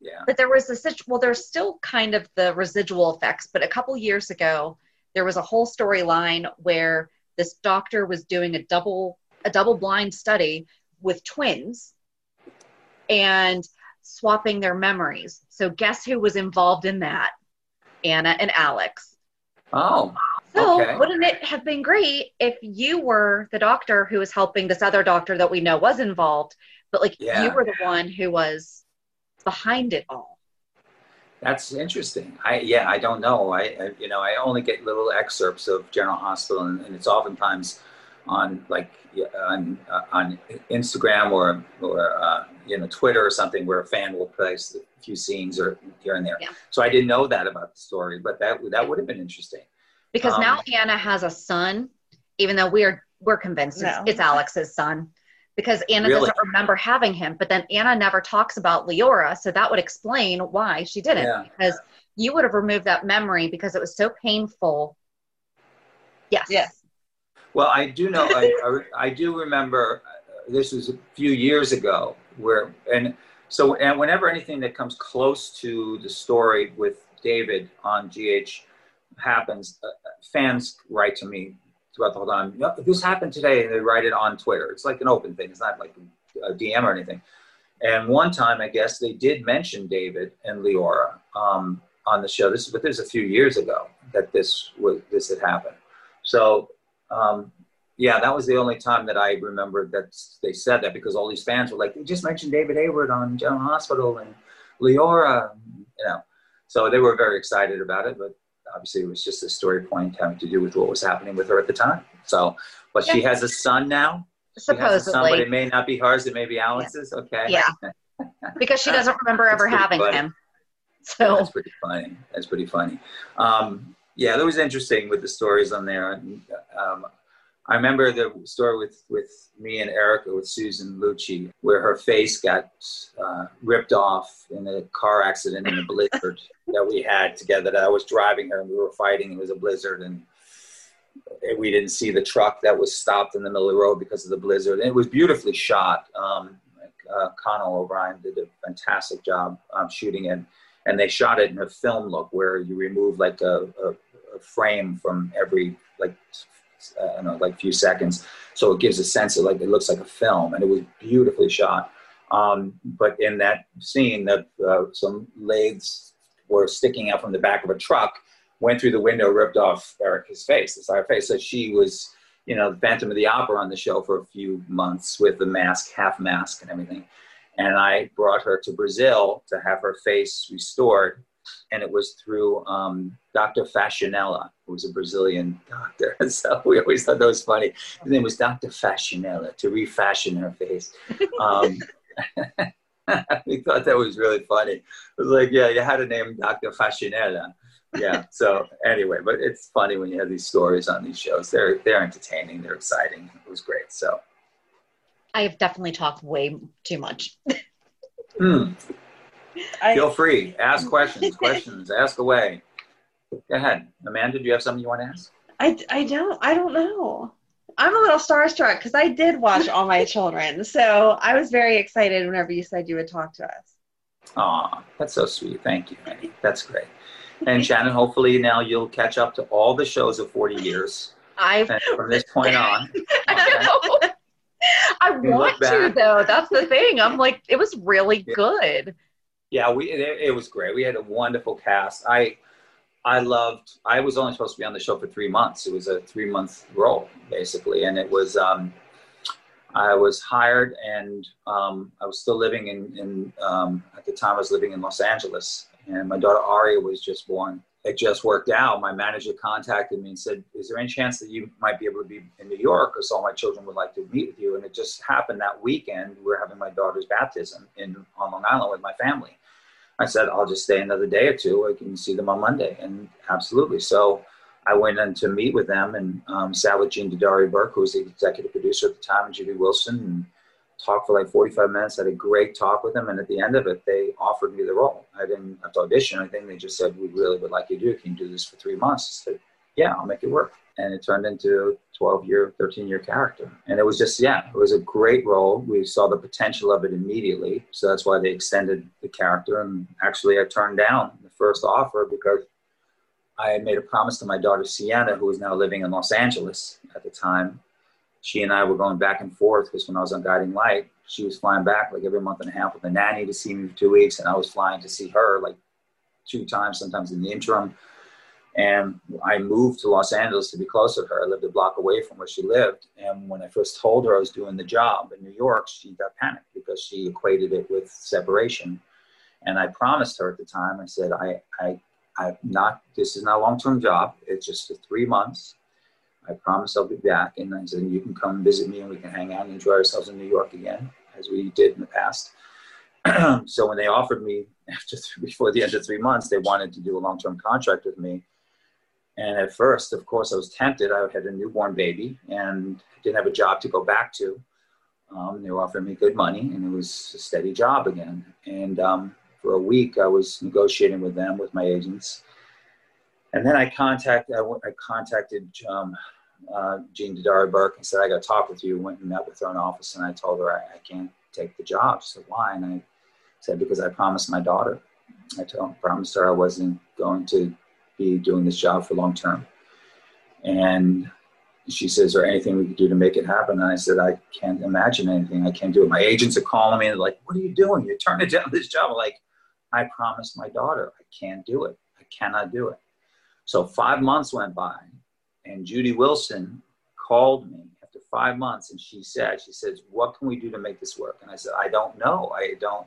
Yeah. But there was a situ- well, there's still kind of the residual effects. But a couple years ago, there was a whole storyline where this doctor was doing a double a double blind study with twins and swapping their memories. So guess who was involved in that? Anna and Alex. Oh. So Okay. wouldn't it have been great if you were the doctor who was helping this other doctor that we know was involved, but like Yeah. you were the one who was behind it all? That's interesting. I yeah, I don't know. I, I you know I only get little excerpts of General Hospital, and, and it's oftentimes on like on uh, on Instagram or or uh, you know Twitter or something where a fan will place a few scenes or here and there. Yeah. So I didn't know that about the story, but that that would have been interesting. Because Um, now Anna has a son, even though we're we're convinced it's, No. it's Alex's son. Because Anna Really? doesn't remember having him, but then Anna never talks about Leora, so that would explain why she didn't. Yeah. Because you would have removed that memory because it was so painful. Yes. Yes. Well, I do know. I, I, I do remember. Uh, this was a few years ago, where and so and whenever anything that comes close to the story with David on GH happens, uh, fans write to me throughout the whole time. "No, This happened today, and they write it on Twitter. It's like an open thing. It's not like a DM or anything. And one time, I guess they did mention David and Leora um, on the show. This, but this was a few years ago that this was this had happened. So um, yeah, that was the only time that I remembered that they said that because all these fans were like, "You just mentioned David Hayward on General Hospital and Leora," you know. So they were very excited about it, but obviously it was just a story point having to do with what was happening with her at the time. So, but she has a son now. A son, but it may not be hers. It may be Alex's. Okay. Yeah. because she doesn't remember ever having funny. him. So That's pretty funny. That's pretty funny. Um, yeah, that was interesting with the stories on there. Um, I remember the story with, with me and Erica with Susan Lucci, where her face got uh, ripped off in a car accident in a blizzard that we had together. That I was driving her and we were fighting. It was a blizzard and we didn't see the truck that was stopped in the middle of the road because of the blizzard. And it was beautifully shot. Um, uh, Conal O'Brien did a fantastic job um, shooting it and they shot it in a film look where you remove like a, a, a frame from every like Don't know like few seconds, so it gives a sense of like it looks like a film, and it was beautifully shot. Um, but in that scene, that uh, some lathes were sticking out from the back of a truck, went through the window, ripped off Erica's face, the side face. So she was, you know, the Phantom of the Opera on the show for a few months with the mask, half mask, and everything and I brought her to Brazil to have her face restored. And it was through um, Dr. Fashionella, who was a Brazilian doctor. So we always thought that was funny. His name was Dr. Fashionella to refashion her face. Um, we thought that was really funny. It was like, yeah, you had a name Dr. Fashionella. Yeah. So anyway, but it's funny when you have these stories on these shows. They're they're entertaining. They're exciting. It was great. So I have definitely talked way too much. Hmm. I, Feel free. Ask questions. questions. Ask away. Go ahead, Amanda. Do you have something you want to ask? I, I don't I don't know. I'm a little starstruck because I did watch all my children, so I was very excited whenever you said you would talk to us. Aw, that's so sweet. Thank you, Annie. That's great. And Shannon, hopefully now you'll catch up to all the shows of 40 years. I've from this point on, I know. I want to though. That's the thing. I'm like, it was really Yeah. good. Yeah, we it, it was great. We had a wonderful cast. I I loved. I was only supposed to be on the show for three months. It was a three month role basically, and it was. Um, I was hired, and um, I was still living in in um, at the time. I was living in Los Angeles, and my daughter Aria was just born. It just worked out. My manager contacted me and said, "Is there any chance that you might be able to be in New York? Because all my children would like to meet with you." And it just happened that weekend. We were having my daughter's baptism in on Long Island with my family. I said, I'll just stay another day or two. I can see them on Monday. And absolutely. So I went in to meet with them and um, sat with Jean Dadario Burke, who was the executive producer at the time, and Judy Wilson, and talked for like 45 minutes. Had a great talk with them. And at the end of it, they offered me the role. I didn't have to audition or anything. They just said, We really would like you to do it. Can you do this for three months? I said, Yeah, I'll make it work. And it turned into a 12 year, 13 year character. And it was just, yeah, it was a great role. We saw the potential of it immediately. So that's why they extended the character. And actually, I turned down the first offer because I had made a promise to my daughter Sienna, who was now living in Los Angeles at the time. She and I were going back and forth because when I was on Guiding Light, she was flying back like every month and a half with a nanny to see me for two weeks, and I was flying to see her like two times, sometimes in the interim. And I moved to Los Angeles to be close to her. I lived a block away from where she lived. And when I first told her I was doing the job in New York, she got panicked because she equated it with separation. And I promised her at the time, I said, I, I, I'm not, this is not a long term job. It's just for three months. I promise I'll be back. And I said, you can come visit me and we can hang out and enjoy ourselves in New York again, as we did in the past. so when they offered me after before the end of three months, they wanted to do a long term contract with me. And at first, of course, I was tempted. I had a newborn baby and didn't have a job to go back to. Um, they were offering me good money, and it was a steady job again. And um, for a week, I was negotiating with them, with my agents. And then I contacted, I, I contacted um, uh, Jean Dadario Burke and said, I got to talk with you. Went and met with her in office, and I told her I, I can't take the job. She said, Why? And I said, Because I promised my daughter. I told, promised her I wasn't going to be doing this job for long term. And she says, Is there anything we could do to make it happen? And I said, I can't imagine anything. I can't do it. My agents are calling me and like, What are you doing? You're turning down this job. I'm like, I promised my daughter I can't do it. I cannot do it. So five months went by, and Judy Wilson called me after five months, and she said, "She says, what can we do to make this work?" And I said, "I don't know. I don't.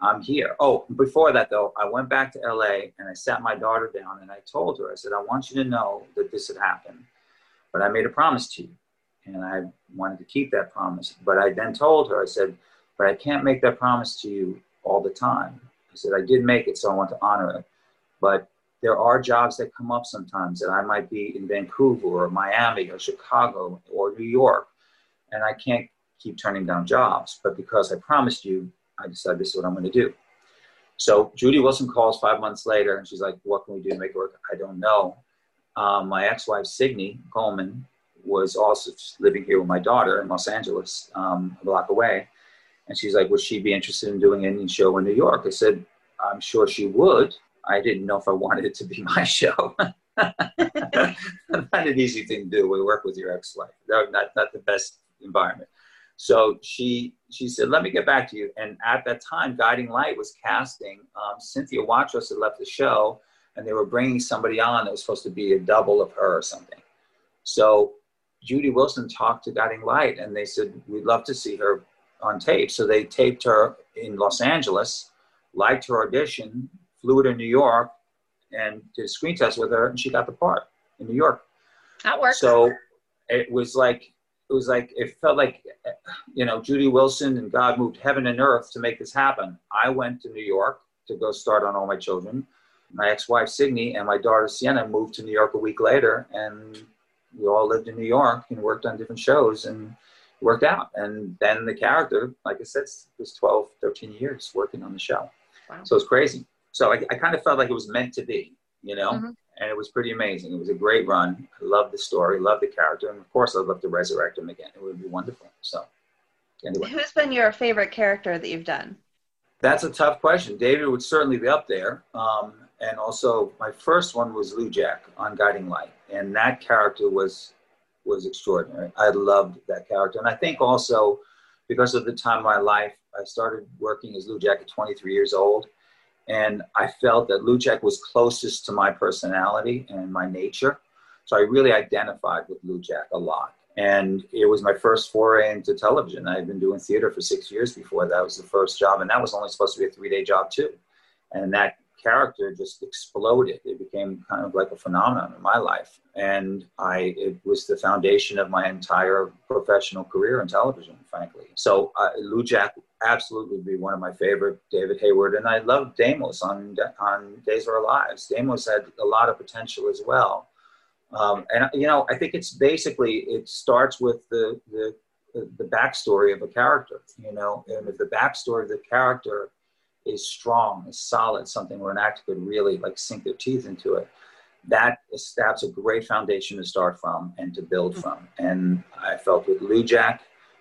I'm here." Oh, before that though, I went back to LA and I sat my daughter down and I told her, I said, "I want you to know that this had happened, but I made a promise to you, and I wanted to keep that promise. But I then told her, I said, but I can't make that promise to you all the time. I said, I did make it, so I want to honor it. But there are jobs that come up sometimes that I might be in Vancouver or Miami or Chicago or New York, and I can't keep turning down jobs. But because I promised you, I decided this is what I'm going to do. So Judy Wilson calls five months later, and she's like, "What can we do to make it work?" I don't know. Um, my ex-wife Signe Coleman was also living here with my daughter in Los Angeles, um, a block away, and she's like, "Would she be interested in doing any show in New York?" I said, "I'm sure she would." I didn't know if I wanted it to be my show. not an easy thing to do. We work with your ex-wife. Not not the best environment. So she she said, "Let me get back to you." And at that time, Guiding Light was casting. Um, Cynthia Watros had left the show, and they were bringing somebody on that was supposed to be a double of her or something. So Judy Wilson talked to Guiding Light, and they said, "We'd love to see her on tape." So they taped her in Los Angeles, liked her audition, flew her to New York, and did a screen test with her, and she got the part in New York. That worked. So it was like it was like it felt like you know Judy Wilson and God moved heaven and earth to make this happen. I went to New York to go start on All My Children. My ex-wife Signe and my daughter Sienna moved to New York a week later, and we all lived in New York and worked on different shows. And worked out. And then the character, like I said, was 12, 13 years working on the show. Wow. So it's crazy. So I, I kind of felt like it was meant to be, you know, Mhm. And it was pretty amazing. It was a great run. I love the story, love the character, and of course, I'd love to resurrect him again. It would be wonderful. So anyway, Who's been your favorite character that you've done? that's a tough question. David would certainly be up there. Um, and also, my first one was Lujack on Guiding Light, and that character was was extraordinary. I loved that character, and I think also because of the time of my life, I started working as Lujack at 23 years old, and I felt that Lou was closest to my personality and my nature. So I really identified with Lou a lot. And it was my first foray into television. I had been doing theater for six years before. That was the first job, and that was only supposed to be a three day job, too. And that character just exploded. It became kind of like a phenomenon in my life. And I, it was the foundation of my entire professional career in television, frankly. So uh, Lujack absolutely be one of my favorite, David Hayward. And I love Deimos on, on Days of Our Lives. Deimos had a lot of potential as well. Um, and you know, I think it's basically it starts with the the the backstory of a character. You know, and if the backstory of the character is strong, is solid, something where an actor could really like sink their teeth into it, that that's a great foundation to start from and to build from. And I felt with Lujack,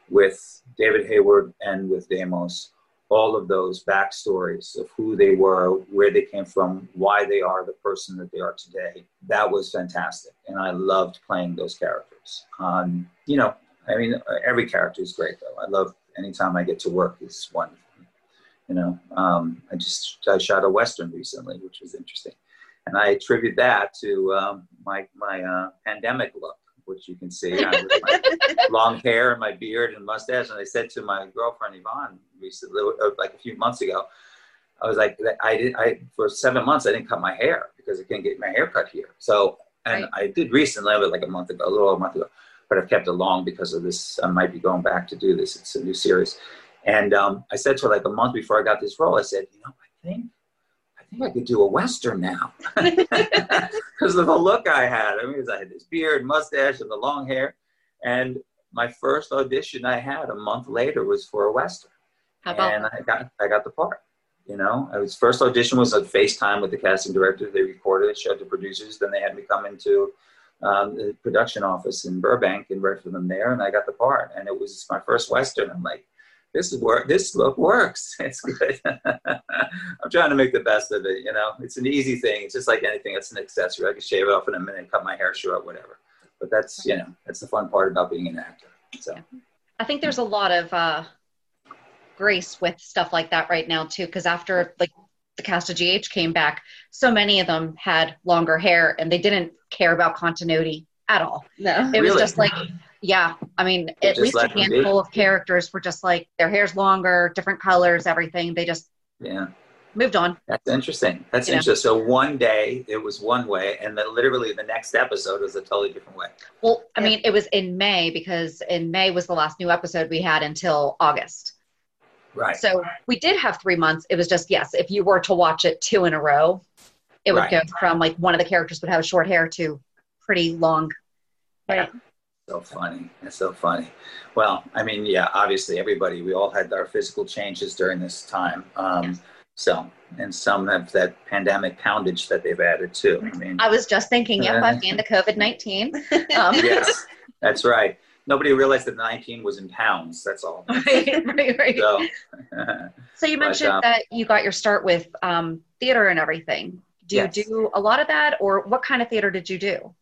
with David Hayward, and with Deimos, all of those backstories of who they were, where they came from, why they are the person that they are today. That was fantastic, and I loved playing those characters. Um, you know, I mean, every character is great though. I love anytime I get to work is wonderful. You know, um, I just I shot a western recently, which was interesting, and I attribute that to um, my my uh, pandemic look, which you can see with my long hair and my beard and mustache. And I said to my girlfriend Yvonne recently, uh, like a few months ago, I was like, I did, I for seven months I didn't cut my hair because I can't get my hair cut here. So, and Right. I did recently, like a month ago, a little over a month ago, but I've kept it long because of this. I might be going back to do this. It's a new series. And um, I said to her like a month before I got this role, I said, you know, I think, I think I could do a western now because of the look I had. I mean, I had this beard, mustache, and the long hair. And my first audition I had a month later was for a western, and I got I got the part. You know, I was first audition was a FaceTime with the casting director. They recorded it, showed the producers. Then they had me come into um, the production office in Burbank and read for them there, and I got the part. And it was my first western. I'm like, this is work. This look works. It's good. I'm trying to make the best of it. You know, it's an easy thing. It's just like anything. It's an accessory. I can shave it off in a minute, cut my hair short, whatever. But that's you know, that's the fun part about being an actor. So I think there's a lot of uh, grace with stuff like that right now too, because after like the cast of GH came back, so many of them had longer hair and they didn't care about continuity at all. No. It was just like, yeah, I mean, They at least a let them be. handful of characters were just like their hair's longer, different colors, everything. They just yeah. moved on. That's interesting. That's Yeah. interesting. So one day it was one way, and then literally the next episode was a totally different way. Well, I mean, it was in May because in May was the last new episode we had until August. Right. So we did have three months. It was just yes, if you were to watch it two in a row, it would Right. go from like one of the characters would have short hair to pretty long. Right. So funny. That's so funny. Well, I mean, yeah, obviously everybody, we all had our physical changes during this time. Um, Yes. So, and some have that pandemic poundage that they've added too. I mean, I was just thinking, yep, I've gained the COVID nineteen. Um, yes, that's right. Nobody realized that 19 was in pounds. That's all. right, right, right. So, So you But, mentioned um, that you got your start with um, theater and everything. Do Yes. you do a lot of that, or what kind of theater did you do?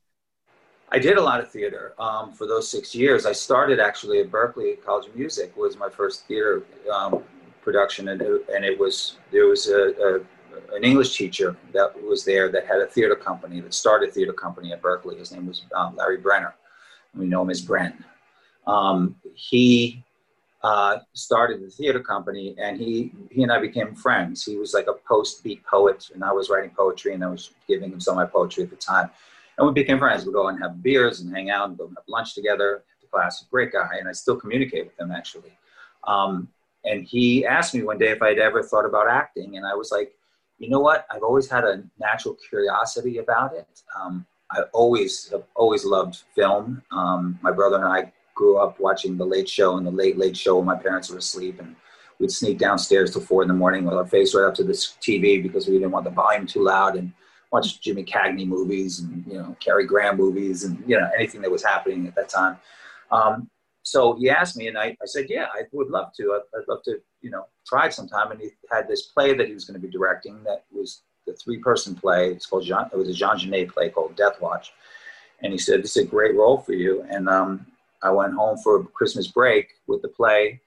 I did a lot of theater um, for those six years. I started actually at Berklee College of Music was my first theater um, production, and it, and it was there was a, a an English teacher that was there that had a theater company that started a theater company at Berklee. His name was um, Larry Brenner. We know him as Bren. Um, he uh, started the theater company, and he he and I became friends. He was like a post beat poet, and I was writing poetry, and I was giving him some of my poetry at the time and we became friends. We'd go and have beers and hang out and go and have lunch together the class. Great guy, and I still communicate with him actually. Um, and he asked me one day if I'd ever thought about acting, and I was like, you know what? I've always had a natural curiosity about it. Um, I always have always loved film. Um, my brother and I grew up watching The Late Show and The Late Late Show when my parents were asleep, and we'd sneak downstairs till four in the morning with our face right up to this TV because we didn't want the volume too loud and watch Jimmy Cagney movies and you know Cary Grant movies and you know anything that was happening at that time. Um, so he asked me, and I, I said, yeah, I would love to. I'd, I'd love to, you know, try it sometime. And he had this play that he was going to be directing that was the three-person play. It's called Jean. It was a Jean Genet play called Death Watch. And he said, "This is a great role for you." And um, I went home for Christmas break with the play,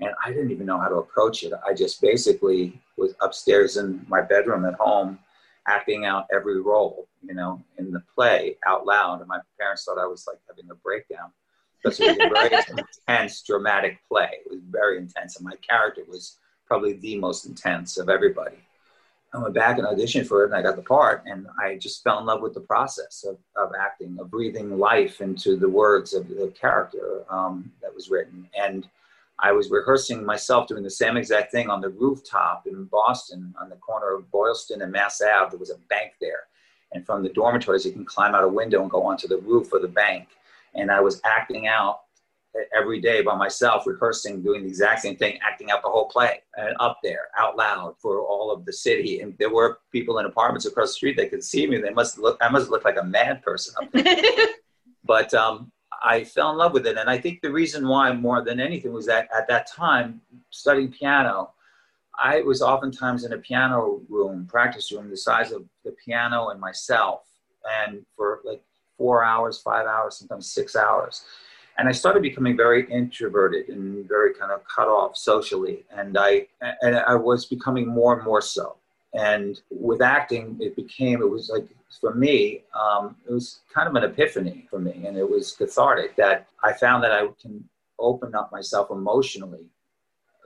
and I didn't even know how to approach it. I just basically was upstairs in my bedroom at home, acting out every role, you know, in the play out loud. And my parents thought I was like having a breakdown because it was a very intense, dramatic play. It was very intense, and my character was probably the most intense of everybody. I went back and auditioned for it, and I got the part, and I just fell in love with the process of, of acting, of breathing life into the words of the character um, that was written. And I was rehearsing myself doing the same exact thing on the rooftop in Boston on the corner of Boylston and Mass Ave. There was a bank there. And from the dormitories, you can climb out a window and go onto the roof of the bank and I was acting out every day by myself, rehearsing, doing the exact same thing, acting out the whole play and up there out loud for all of the city. And there were people in apartments across the street that could see me. They must look, I must look like a mad person up there. but um, I fell in love with it. And I think the reason why more than anything was that at that time, studying piano, I was oftentimes in a piano room, practice room, the size of the piano and myself. And for like four hours, five hours, sometimes six hours. And I started becoming very introverted and very kind of cut off socially. And I, and I was becoming more and more so. And with acting, it became, it was like, for me, um, it was kind of an epiphany for me. And it was cathartic that I found that I can open up myself emotionally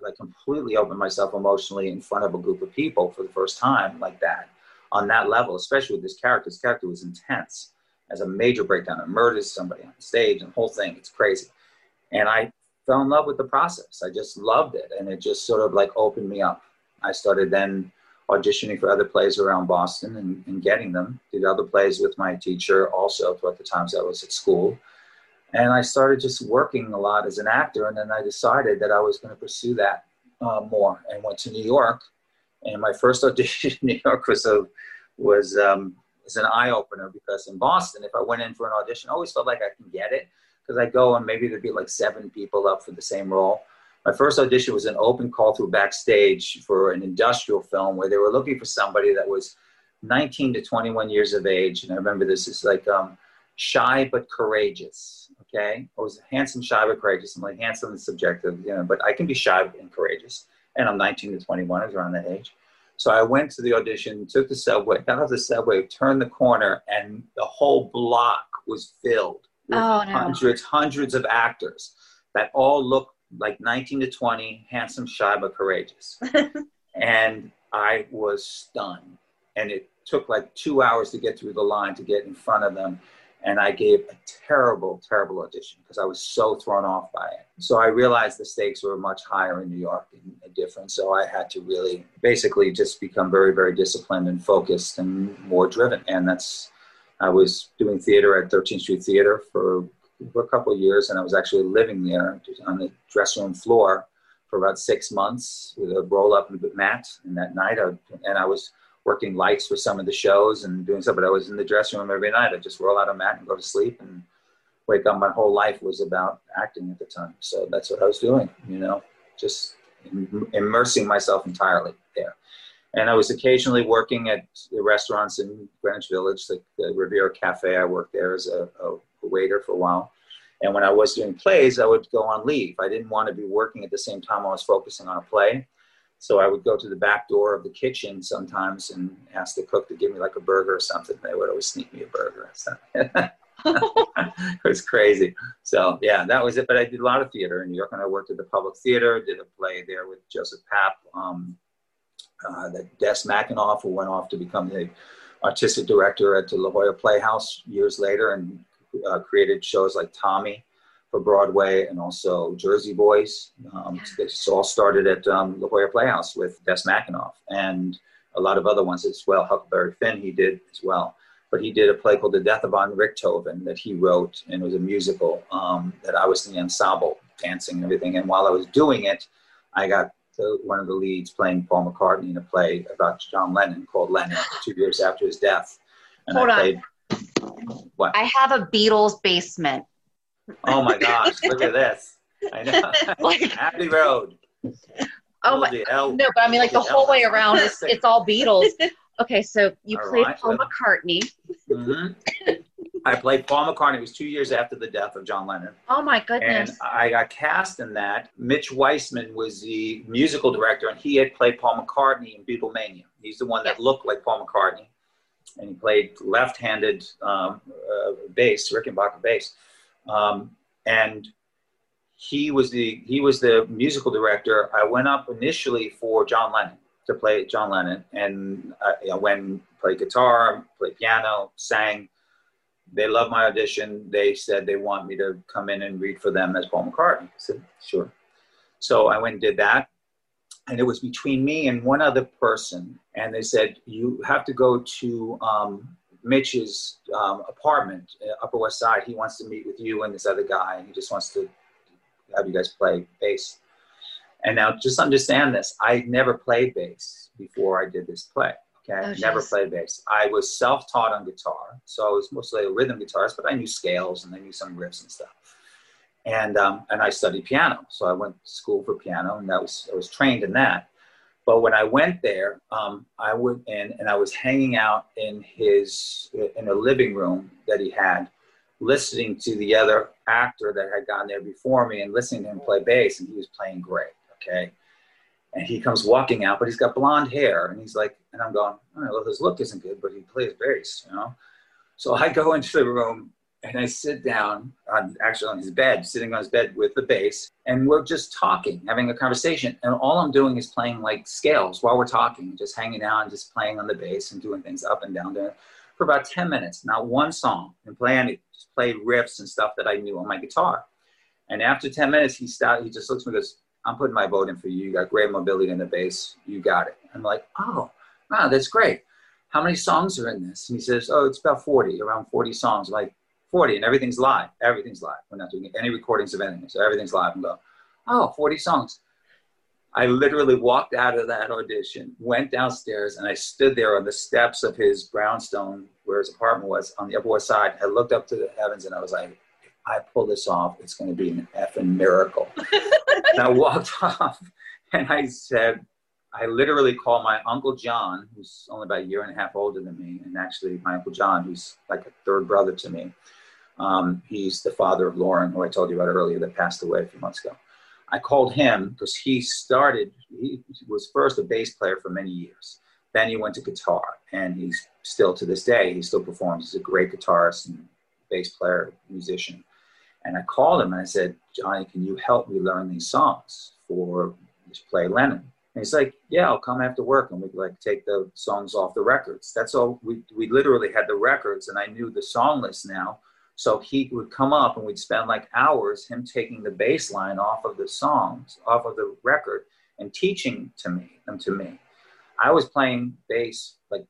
like completely open myself emotionally in front of a group of people for the first time like that on that level especially with this character this character was intense as a major breakdown and murders somebody on stage and the whole thing. It's crazy. And I fell in love with the process. I just loved it. And it just sort of like opened me up. I started then auditioning for other plays around Boston and, and getting them. Did other plays with my teacher also throughout the times I was at school. And I started just working a lot as an actor. And then I decided that I was going to pursue that uh, more and went to New York. And my first audition in New York was a, was um, is an eye opener because in Boston, if I went in for an audition, I always felt like I can get it because I go and maybe there'd be like seven people up for the same role. My first audition was an open call through backstage for an industrial film where they were looking for somebody that was 19 to 21 years of age. And I remember this is like um, shy but courageous. Okay, I was handsome, shy but courageous. I'm like handsome and subjective, you know, but I can be shy and courageous. And I'm 19 to 21. I was around that age. So I went to the audition, took the subway, got off the subway, turned the corner, and the whole block was filled with oh, no. hundreds, hundreds of actors that all looked like 19 to 20, handsome, shy, but courageous. and I was stunned. And it took like two hours to get through the line to get in front of them and I gave a terrible, terrible audition because I was so thrown off by it. So I realized the stakes were much higher in New York and different. So I had to really basically just become very, very disciplined and focused and more driven. And that's, I was doing theater at 13th Street Theater for, for a couple of years, and I was actually living there on the dressing room floor for about six months with a roll up mat. And that night, I, and I was working lights for some of the shows and doing stuff. But I was in the dressing room every night. I just roll out a mat and go to sleep and wake up. My whole life was about acting at the time, so that's what I was doing. You know, just immersing myself entirely there. And I was occasionally working at the restaurants in Greenwich Village, like the Riviera Cafe. I worked there as a, a waiter for a while. And when I was doing plays, I would go on leave. I didn't want to be working at the same time I was focusing on a play. So I would go to the back door of the kitchen sometimes and ask the cook to give me like a burger or something. They would always sneak me a burger. So it was crazy. So yeah, that was it. But I did a lot of theater in New York, and I worked at the Public Theater. Did a play there with Joseph Papp. Um, uh, that Des McAnuff, who went off to become the artistic director at the La Jolla Playhouse years later, and uh, created shows like Tommy for Broadway and also Jersey Boys. Um, this all started at um, La Jolla Playhouse with Des McAnuff and a lot of other ones as well. Huckleberry Finn he did as well. but he did a play called The Death of Von Richthofen that he wrote, and it was a musical um, that I was in the ensemble, dancing and everything. And while I was doing it, I got the, one of the leads playing Paul McCartney in a play about John Lennon called Lennon, two years after his death. And Hold I on. Played. What? I have a Beatles basement. Oh my gosh! Look at this. I know. Like- Abbey Road. Oh my, L- no, but I mean like the Yeah. whole way around it's it's all Beatles. Okay, so you All played right, Paul well. McCartney. Mhm. I played Paul McCartney. It was two years after the death of John Lennon. Oh my goodness! And goodness. I got cast in that. Mitch Weissman was the musical director, and he had played Paul McCartney in Beatlemania. He's the one that Yes. looked like Paul McCartney, and he played left-handed um, uh, bass, Rickenbacker bass. Um, and he was the he was the musical director. I went up initially for John Lennon to play John Lennon, and I, went and played guitar, played piano, sang they loved my audition. They said they want me to come in and read for them as Paul McCartney. I said, sure. So I went and did that. And it was between me and one other person. And they said, you have to go to um, Mitch's um, apartment, uh, Upper West Side. He wants to meet with you and this other guy. And he just wants to have you guys play bass. And now just understand this. I never played bass before I did this play. Okay, Oh, never geez. played bass. I was self-taught on guitar, so I was mostly a rhythm guitarist, but I knew scales and I knew some riffs and stuff. And um, and I studied piano, so I went to school for piano, and that was I was trained in that. But when I went there, um, I went in and I was hanging out in his in a living room that he had, listening to the other actor that had gone there before me and listening to him play bass, and he was playing great. Okay, and he comes walking out, but he's got blonde hair, and he's like, and I'm going, right, well, his look isn't good, but he plays bass, you know. So I go into the room and I sit down on actually on his bed, sitting on his bed with the bass, and we're just talking, having a conversation, and all I'm doing is playing like scales while we're talking, just hanging out and just playing on the bass and doing things up and down there for about 10 minutes, not one song, and playing any, just play riffs and stuff that I knew on my guitar. And after 10 minutes, he stopped, he just looks at me and goes, I'm putting my vote in for you. You got great mobility in the bass. You got it. I'm like, oh, wow, that's great. How many songs are in this? And he says, oh, it's about 40, around 40 songs. I'm like, 40, and everything's live. Everything's live. We're not doing any recordings of anything. So everything's live. And go, oh, 40 songs. I literally walked out of that audition, went downstairs, and I stood there on the steps of his brownstone where his apartment was on the Upper West Side. I looked up to the heavens and I was like, if I pull this off, it's going to be an effing miracle. and I walked off and I said, I literally called my Uncle John, who's only about a year and a half older than me, and actually my Uncle John, who's like a third brother to me. Um, he's the father of Lauren, who I told you about earlier, that passed away a few months ago. I called him because he started, he was first a bass player for many years. Then he went to guitar, and he's still to this day, he still performs. He's a great guitarist and bass player, musician. And I called him and I said, Johnny, can you help me learn these songs for this play Lennon? And he's like, Yeah, I'll come after work and we like take the songs off the records. That's all. We we literally had the records, and I knew the song list now. So he would come up and we'd spend like hours him taking the bass line off of the songs, off of the record, and teaching to me them to me. I was playing bass like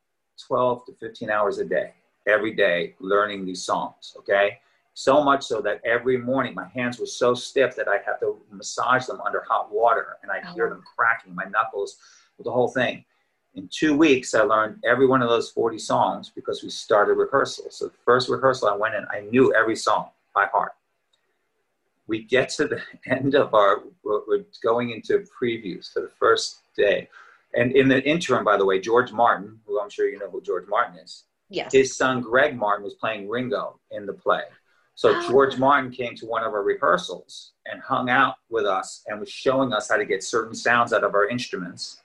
12 to 15 hours a day, every day, learning these songs. Okay. So much so that every morning my hands were so stiff that I'd have to massage them under hot water and I'd oh, hear them cracking, my knuckles, with the whole thing. In two weeks, I learned every one of those 40 songs because we started rehearsal. So the first rehearsal I went in, I knew every song by heart. We get to the end of our, we're going into previews for the first day. And in the interim, by the way, George Martin, who I'm sure you know who George Martin is, Yes. his son Greg Martin was playing Ringo in the play. So Oh. George Martin came to one of our rehearsals and hung out with us and was showing us how to get certain sounds out of our instruments.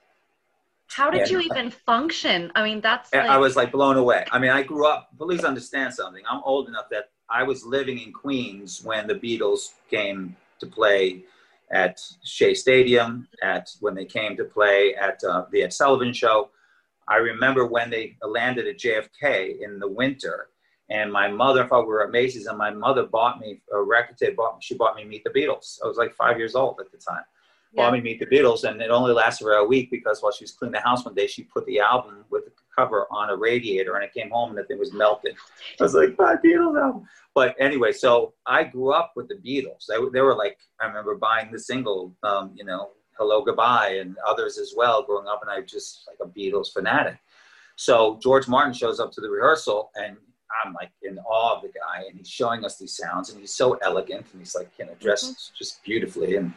How did Yeah. you even function? I mean, that's like, I was like blown away. I mean, I grew up, please understand something. I'm old enough that I was living in Queens when the Beatles came to play at Shea Stadium, at when they came to play at uh, the Ed Sullivan Show. I remember when they landed at JFK in the winter, and my mother, if I were at Macy's, and my mother bought me a record tape. Bought she bought me Meet the Beatles. I was like five years old at the time. Yeah. me Meet the Beatles, and it only lasted for a week because while she was cleaning the house one day, she put the album with the cover on a radiator, and I came home and the thing was melted. I was like, "My Beatles album." But anyway, so I grew up with the Beatles. They, were- they were like, I remember buying the single, um, you know, "Hello Goodbye" and others as well growing up, and I just like a Beatles fanatic. So George Martin shows up to the rehearsal, and I'm like in awe of the guy, and he's showing us these sounds, and he's so elegant, and he's like, you know, dressed just beautifully, and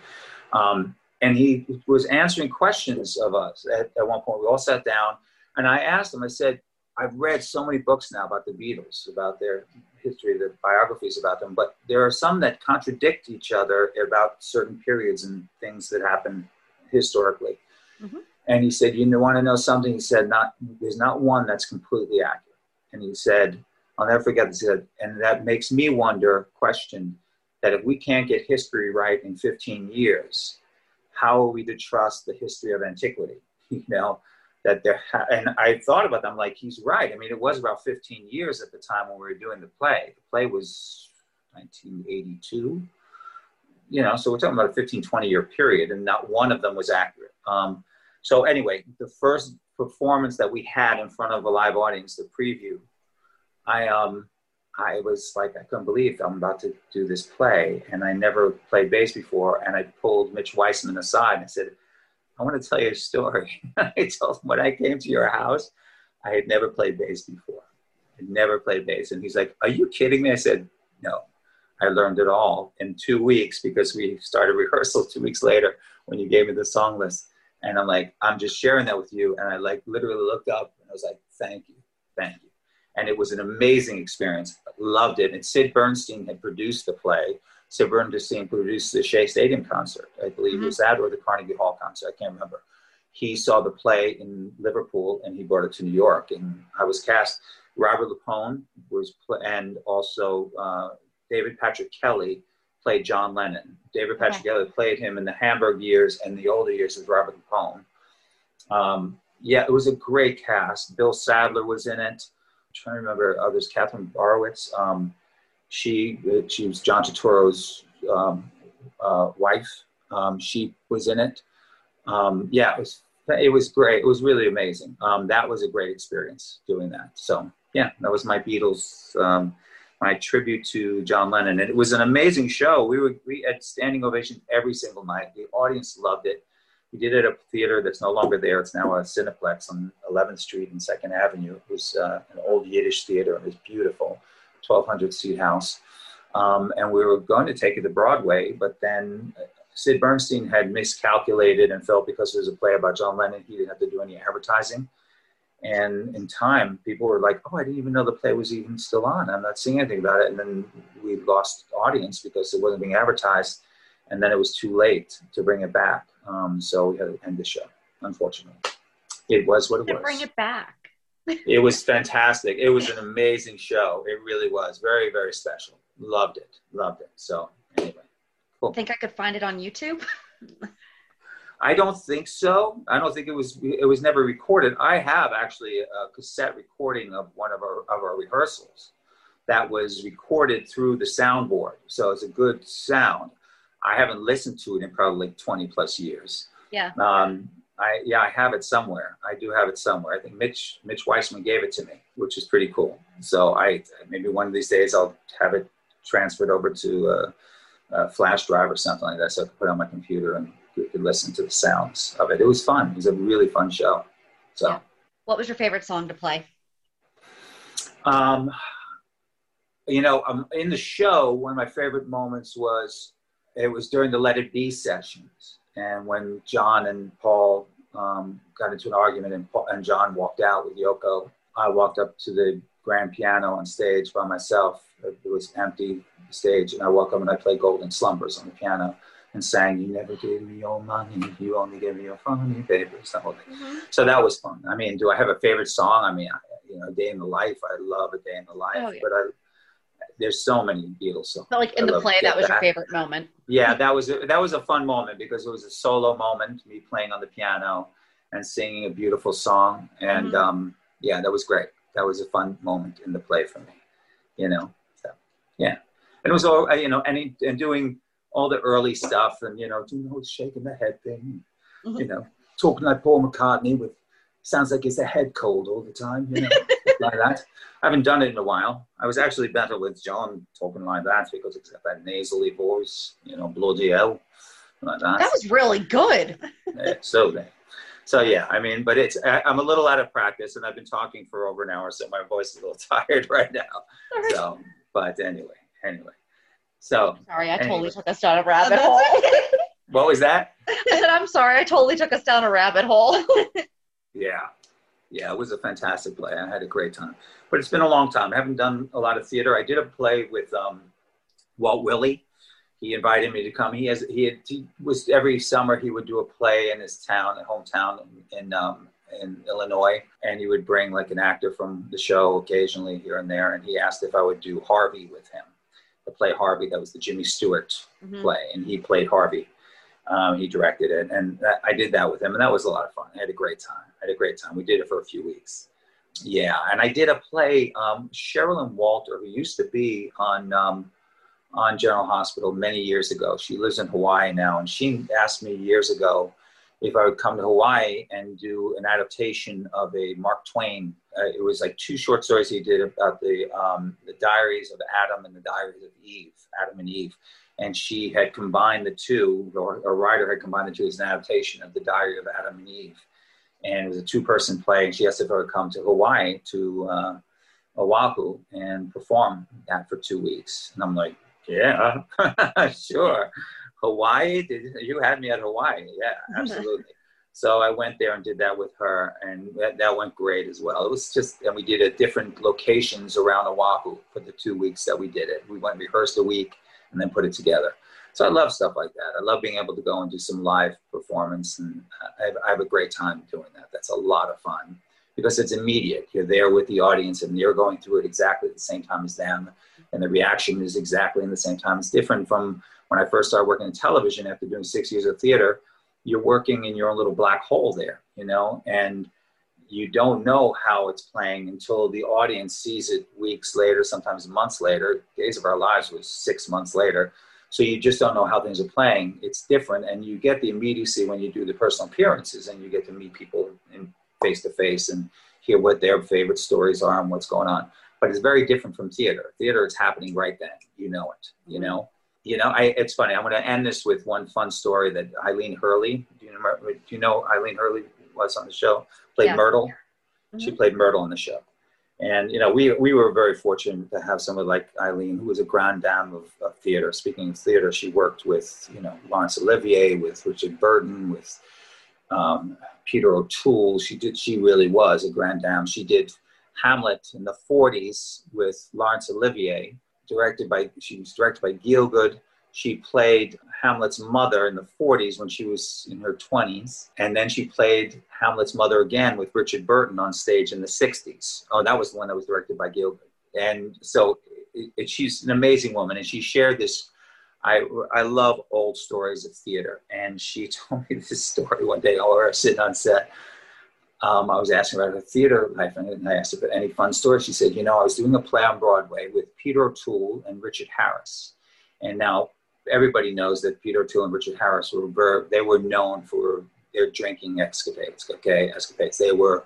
um, and he was answering questions of us. At, at one point, we all sat down, and I asked him. I said, "I've read so many books now about the Beatles, about their history, the biographies about them, but there are some that contradict each other about certain periods and things that happened historically." Mhm. And he said, "You want to know something?" He said, "Not there's not one that's completely accurate." And he said, "I'll never forget this." He said, and that makes me wonder, question, that if we can't get history right in 15 years, how are we to trust the history of antiquity? You know, that there, ha- and I thought about them like he's right. I mean, it was about 15 years at the time when we were doing the play. The play was 1982, you know, so we're talking about a 15, 20 year period, and not one of them was accurate. Um, so, anyway, the first performance that we had in front of a live audience, the preview, I, um, I was like, I couldn't believe I'm about to do this play, and I never played bass before. And I pulled Mitch Weissman aside and I said, I want to tell you a story. I told him when I came to your house, I had never played bass before. I'd never played bass. And he's like, Are you kidding me? I said, No. I learned it all in two weeks because we started rehearsal two weeks later when you gave me the song list. And I'm like, I'm just sharing that with you. And I like literally looked up and I was like, Thank you. Thank you and it was an amazing experience. Loved it. And Sid Bernstein had produced the play. Sid Bernstein produced the Shea Stadium concert, I believe it was that, or the Carnegie Hall concert. I can't remember. He saw the play in Liverpool and he brought it to New York, and I was cast. Robert LuPone was, pl- and also uh, David Patrick Kelly played John Lennon. David Patrick Kelly played him in the Hamburg years and the older years as Robert LuPone. Um, yeah, it was a great cast. Bill Sadler was in it trying to remember others. Katherine Borowitz. Um, she she was John Turturro's um, uh, wife. Um, she was in it. Um, yeah, it was it was great. It was really amazing. Um, that was a great experience doing that. So yeah, that was my Beatles. Um, my tribute to John Lennon, and it was an amazing show. We were we had standing ovations every single night. The audience loved it. We did it at a theater that's no longer there. It's now a Cineplex on 11th Street and Second Avenue. It was uh, an old Yiddish theater. It was beautiful, 1,200 seat house. Um, and we were going to take it to Broadway, but then uh, Sid Bernstein had miscalculated and felt because it was a play about John Lennon, he didn't have to do any advertising. And in time, people were like, "Oh, I didn't even know the play was even still on. I'm not seeing anything about it." And then we lost audience because it wasn't being advertised, and then it was too late to bring it back. Um, so we had to end the show, unfortunately. It was what it was. bring it back. It was fantastic. It was an amazing show. It really was. Very, very special. Loved it. Loved it. So anyway, I think I could find it on YouTube. I don't think so. I don't think it was. It was never recorded. I have actually a cassette recording of one of our of our rehearsals that was recorded through the soundboard. So it's a good sound. I haven't listened to it in probably like 20 plus years. Yeah. Um, I yeah, I have it somewhere. I do have it somewhere. I think Mitch Mitch Weissman gave it to me, which is pretty cool. So I maybe one of these days I'll have it transferred over to a, a flash drive or something like that, so I can put it on my computer and could listen to the sounds of it. It was fun. It was a really fun show. So. Yeah. What was your favorite song to play? Um, you know, um, in the show, one of my favorite moments was it was during the Let It Be sessions, and when John and Paul um, got into an argument, and, Paul, and John walked out with Yoko. I walked up to the grand piano on stage by myself. It was empty stage, and I walked up and I played Golden Slumbers on the piano and sang, "You never gave me your money, you only gave me your funny papers." Whole thing. So that was fun. I mean, do I have a favorite song? I mean, I, you know, "Day in the Life." I love "A Day in the Life," Oh, yeah. but I, there's so many Beatles songs. But like in I the play, that was your favorite moment. Yeah, that was a, that was a fun moment because it was a solo moment, me playing on the piano and singing a beautiful song, and Mhm. um, yeah, that was great. That was a fun moment in the play for me, you know. So yeah, and it was all uh, you know, any and doing all the early stuff, and you know, do you know, shaking the head thing, Mhm. you know, talking like Paul McCartney with sounds like it's a head cold all the time, you know, like that. I haven't done it in a while. I was actually better with John talking like that because it's got that nasally voice, you know, bloody hell, like that. That was really good. Yeah, so then, so yeah, I mean, but it's I, I'm a little out of practice, and I've been talking for over an hour, so my voice is a little tired right now. So, but anyway, anyway, so Sorry, I totally took us down a rabbit oh, hole. what was that? I said, I'm sorry, I totally took us down a rabbit hole. Yeah, yeah, it was a fantastic play. I had a great time, but it's been a long time. I haven't done a lot of theater. I did a play with um, Walt Willey. He invited me to come. He has he, had, he was every summer he would do a play in his town, hometown in in, um, in Illinois, and he would bring like an actor from the show occasionally here and there. And he asked if I would do Harvey with him, the play Harvey. That was the Jimmy Stewart Mhm. play, and he played Harvey. Um, he directed it, and that, I did that with him, and that was a lot of fun. I had a great time. I had a great time. We did it for a few weeks. Yeah, and I did a play. Um, Sherilyn Wolter, who used to be on um, on General Hospital many years ago. She lives in Hawaii now, and she asked me years ago if I would come to Hawaii and do an adaptation of a Mark Twain. Uh, it was like two short stories he did about the um, the Diaries of Adam and the Diaries of Eve, Adam and Eve and she had combined the two, or a writer had combined the two as an adaptation of the Diary of Adam and Eve, and it was a two-person play. And she asked if I would come to Hawaii to uh, Oahu and perform that for two weeks, and I'm like, yeah, sure. Hawaii? Did, you had me at Hawaii? Yeah, absolutely. So I went there and did that with her, and that, that went great as well. It was just, and we did it at different locations around Oahu for the two weeks that we did it. We went and rehearsed a week and then put it together. So I love stuff like that. I love being able to go and do some live performance, and uh, I have, I have a great time doing that. That's a lot of fun because it's immediate. You're there with the audience, and you're going through it exactly at the same time as them, and the reaction is exactly in the same time. It's different from when I first started working in television after doing six years of theater. You're working in your own little black hole there, you know, and you don't know how it's playing until the audience sees it weeks later, sometimes months later. Days of Our Lives was six months later. So you just don't know how things are playing. It's different, and you get the immediacy when you do the personal appearances, and you get to meet people in face to face and hear what their favorite stories are and what's going on. But it's very different from theater. Theater, it's happening right then. You know it. You know. You know. I, it's funny. I'm going to end this with one fun story that Eileen Herlie. Do you know? Do you know Eileen Herlie was on the show? Played Yeah. Myrtle. She Mhm. played Myrtle on the show. And you know, we we were very fortunate to have someone like Eileen, who was a grand dame of, of theater. Speaking of theater, she worked with you know Laurence Olivier, with Richard Burton, with um, Peter O'Toole. She did. She really was a grand dame. She did Hamlet in the '40s with Laurence Olivier, directed by. She was directed by Gielgud. She played Hamlet's mother in the 40s when she was in her 20s. And then she played Hamlet's mother again with Richard Burton on stage in the 60s. Oh, that was the one that was directed by Gielgud. And so it, it, she's an amazing woman. And she shared this. I, I love old stories of theater. And she told me this story one day while we were sitting on set. Um, I was asking about her theater life, and I asked her about any fun stories. She said, "You know, I was doing a play on Broadway with Peter O'Toole and Richard Harris, and now everybody knows that Peter O'Toole and Richard Harris were they were known for their drinking escapades. Okay, escapades. They were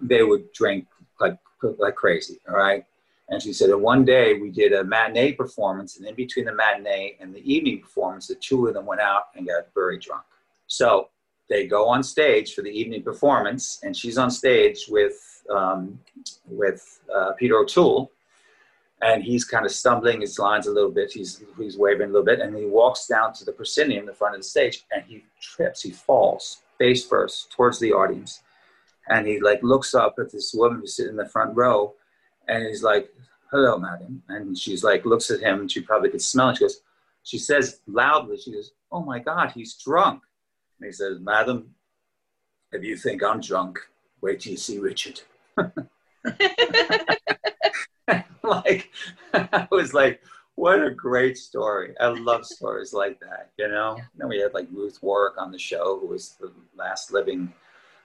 they would drink like like crazy. All right." And she said, and one day we did a matinee performance, and in between the matinee and the evening performance, the two of them went out and got very drunk. So they go on stage for the evening performance, and she's on stage with um, with uh, Peter O'Toole, and he's kind of stumbling his lines a little bit. He's he's waving a little bit, and he walks down to the proscenium, the front of the stage, and he trips. He falls face first towards the audience, and he like looks up at this woman who's sitting in the front row, and he's like, "Hello, madam," and she's like looks at him, and she probably could smell it. She goes, she says loudly, she goes, "Oh my God, he's drunk." And he says, Madam, if you think I'm drunk, wait till you see Richard. like, I was like, what a great story. I love stories like that, you know? Then we had like Ruth Warrick on the show, who was the last living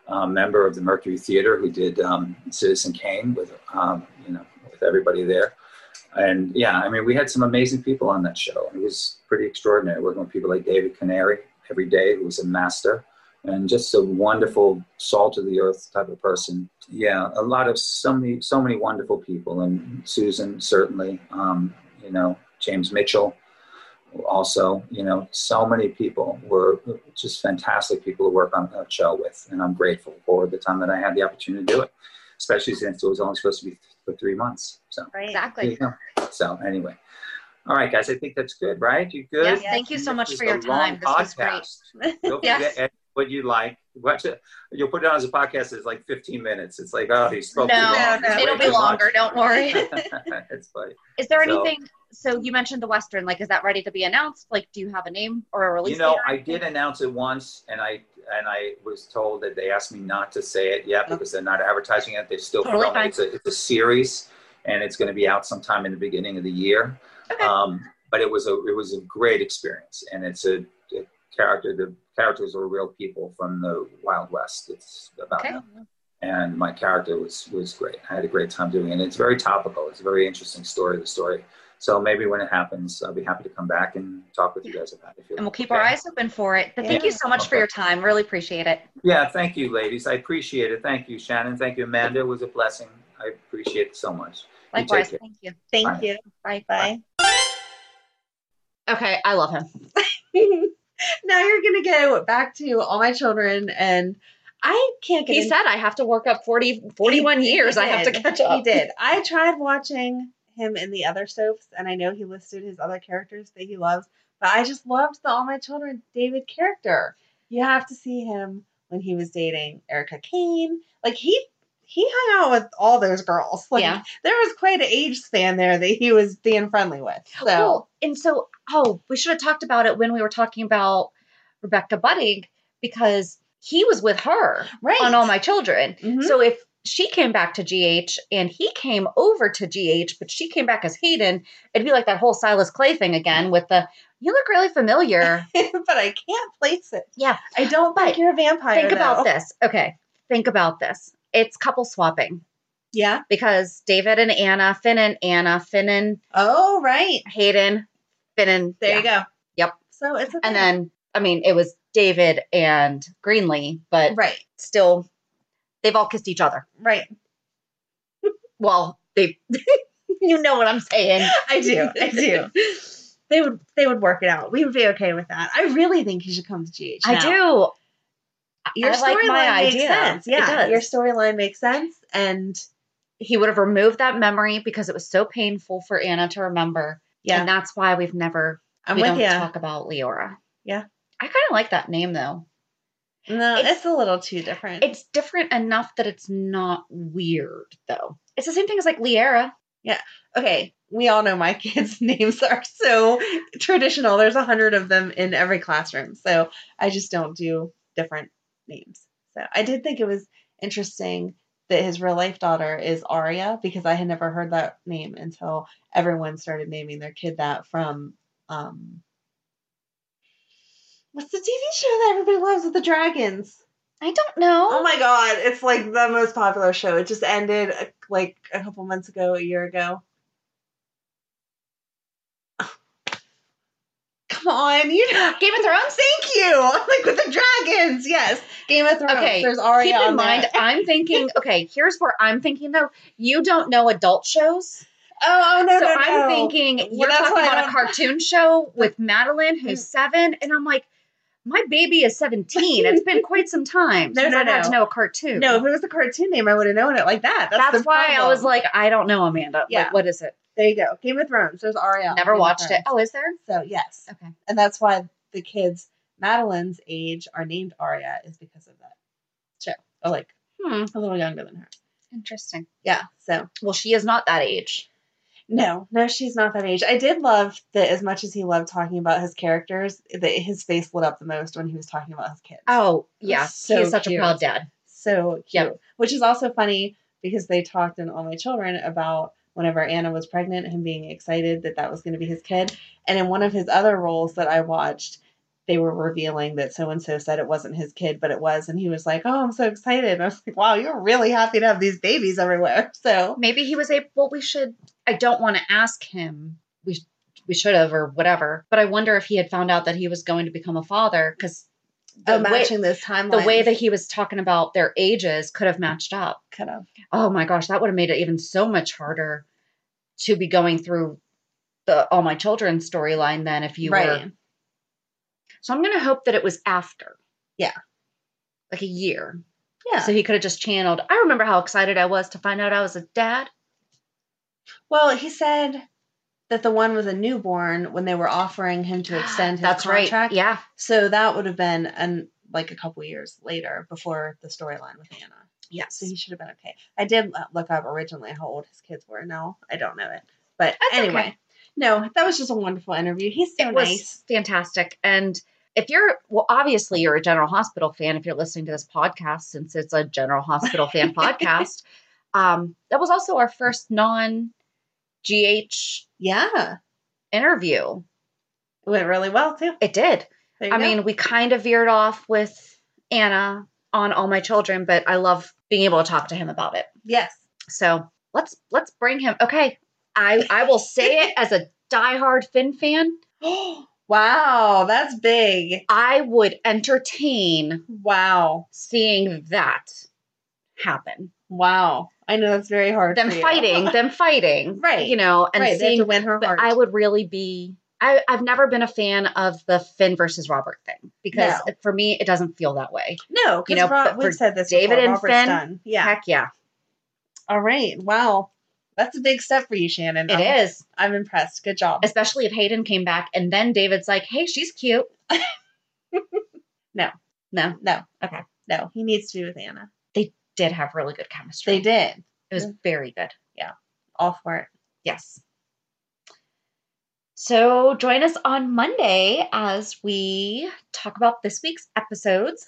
uh, member of the Mercury Theater who did um, Citizen Kane with, um, you know, with everybody there. and yeah, I mean, we had some amazing people on that show. It was pretty extraordinary working with people like David Canary every day, who was a master and just a wonderful salt of the earth type of person. Yeah, a lot of so many, so many wonderful people, and Susan certainly, um, you know, James Mitchell, also, you know, so many people were just fantastic people to work on that show with, and I'm grateful for the time that I had the opportunity to do it, especially since it was only supposed to be for three months. So Right. Exactly. you go. So anyway, all right, guys, I think that's good, right? You good? Yes, thank you so much This for your a long time. This was great. Don't Yes. forget what you like. Watch it. You'll put it on as a podcast. It's like 15 minutes. It's like, oh, he spoke too No, long. no, It's it'll be longer. much. Don't worry. it's funny. Is there So- anything? So you mentioned the Western. Like, is that ready to be announced? Like, do you have a name or a release? You know, I did announce it once, and I and I was told that they asked me not to say it yet because they're not advertising it. They're still Totally filming. It's a it's a series, and it's going to be out sometime in the beginning of the year. Okay. Um, but it was a it was a great experience, and it's a character. The characters are real people from the Wild West. It's about Okay. them. And my character was was great. I had a great time doing it. And it's very topical. It's a very interesting story. The story. So maybe when it happens, I'll be happy to come back and talk with you guys about it. if you and we'll keep Okay? our eyes open for it. But thank you so much for your time. Really appreciate it. Yeah, thank you, ladies. I appreciate it. Thank you, Shannon. Thank you, Amanda. It was a blessing. I appreciate it so much. Likewise. care. Thank you. Thank Bye. you. Bye. Bye. Okay, I love him. now you're gonna go back to all my children, and I can't get. He in- said I have to work up 40, 41 He- years. he I have to catch up. He did. I tried watching him in the other soaps, and I know he listed his other characters that he loves, but I just loved the All My Children David character. You have to see him when he was dating Erica Kane. Like he he hung out with all those girls. Like Yeah. there was quite an age span there that he was being friendly with. So Well, and so, oh, we should have talked about it when we were talking about Rebecca Budig because he was with her right on All My Children. Mhm. So if she came back to GH and he came over to GH, but she came back as Hayden, it'd be like that whole Silas Clay thing again with the, you look really familiar. but I can't place it. Yeah. I don't think But you're a vampire. think about this. Okay. Think about this. It's couple swapping Yeah. because David and Anna, Finn and Anna, Finn and Oh, right. Hayden, Finn and There yeah. you go. Yep. So it's And then, I mean, it was David and Greenlee, but right, still, they've all kissed each other. right. Well, they, you know what I'm saying. I do. I do. They would they would work it out. We would be okay with that. I really think he should come to GH. I do. Your I like storyline makes idea. sense. It Yeah, does. your storyline makes sense. And He would have removed that memory because it was so painful for Anna to remember. yeah, And that's why we've never, I'm we don't you. talk about Leora. Yeah. I kind of like that name though. no, it's- it's, a little too different. It's different enough that it's not weird though. It's the same thing as like Liera. Yeah. Okay. We all know my kids' names are so traditional. There's a hundred of them in every classroom, so I just don't do different names. So I did think it was interesting that his real life daughter is Aria because I had never heard that name until everyone started naming their kid that from um what's the TV show that everybody loves with the dragons? I don't know. Oh my god, it's like the most popular show. It just ended like a couple months ago, a year ago. Come on, you know. Game of Thrones? Thank you. Like with the dragons, yes. Game of Thrones. Okay, There's Arya Keep in mind, there. I'm thinking, okay, here's where I'm thinking though. You don't know adult shows. Oh, oh no, so no, I'm thinking Well, you're talking about a cartoon show with Madeline, who's mm. seven, and I'm like, my baby is 17. It's been quite some time No, since no, I've had to know a cartoon. No, if it was a cartoon name, I would have known it like that. That's, that's why I was like, I don't know, Amanda. Yeah. Like, what is it? There you go. Game of Thrones. There's Arya. Never Game watched it. Oh, is there? So yes, Okay. and that's why the kids Madeline's age are named Arya is because of that show. Or like Hmm. a little younger than her. Interesting. Yeah. So Well, she is not that age. no, no, she's not that age. I did love that as much as he loved talking about his characters, that his face lit up the most when he was talking about his kids. Oh, yeah. So He's such cute. a proud dad. so cute. Yep. Which is also funny because they talked in All My Children about whenever Anna was pregnant, him being excited that that was going to be his kid. And in one of his other roles that I watched, they were revealing that so and so said it wasn't his kid, but it was. And he was like, Oh, I'm so excited. And I was like, Wow, you're really happy to have these babies everywhere. So, Maybe he was able, well, we should, I don't want to ask him. We we should have or whatever. But I wonder if he had found out that he was going to become a father because Oh, the way, matching those timelines. the way that he was talking about their ages could have matched up. could have. Oh my gosh, that would have made it even so much harder to be going through the all my children storyline then if you Right. were. So I'm gonna hope that it was after. Yeah. Like a year. Yeah. So he could have just channeled. I remember how excited I was to find out I was a dad. well, he said that the one was a newborn when they were offering him to extend his That's right. contract. Yeah. So that would have been an like a couple years later before the storyline with Anna. Yes. So he should have been okay. I did look up originally how old his kids were. No, I don't know it. But That's anyway, okay. no, that was just a wonderful interview. He's so it was nice. fantastic. And if you're, well, obviously you're a General Hospital fan if you're listening to this podcast, since it's a General Hospital fan podcast. Um, that was also our first non GH Yeah, interview. it went really well too. It did. I go. mean, we kind of veered off with Anna on All My Children, but I love being able to talk to him about it. yes. So let's let's bring him. Okay, I I will say it as a diehard Finn fan. wow, that's big. I would entertain Wow, seeing that happen. wow. I know that's very hard. Them fighting, them fighting, Right. You know, and right, seeing. to win her But heart. I would really be. I, I've never been a fan of the Finn versus Robert thing because No. for me it doesn't feel that way. no, you because know, Rob, we've said this. David before, and Robert's Finn, done. Yeah. Heck yeah, All right. Wow, that's a big step for you, Shannon. it I'm, is. I'm impressed. Good job. Especially if Hayden came back and then David's like, "Hey, she's cute." No. no, No. Okay. No, he needs to be with Anna. They did have really good chemistry. They did. It was mm. very good. Yeah, all for it. Yes. So join us on Monday as we talk about this week's episodes,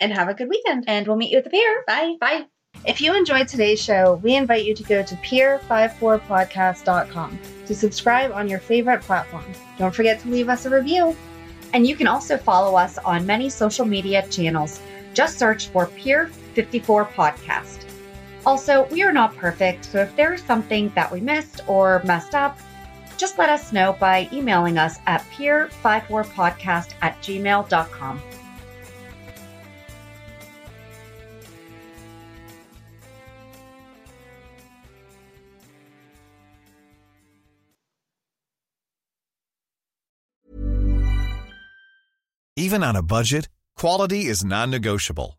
And have a good weekend. and we'll meet you at the pier. Bye. Bye. If you enjoyed today's show, we invite you to go to pier54podcast.com to subscribe on your favorite platform. Don't forget to leave us a review. And you can also follow us on many social media channels. Just search for Pier 54 Podcast. Also, we are not perfect, so if there is something that we missed or messed up, just let us know by emailing us at pier54podcast at gmail.com. Even on a budget, quality is non-negotiable.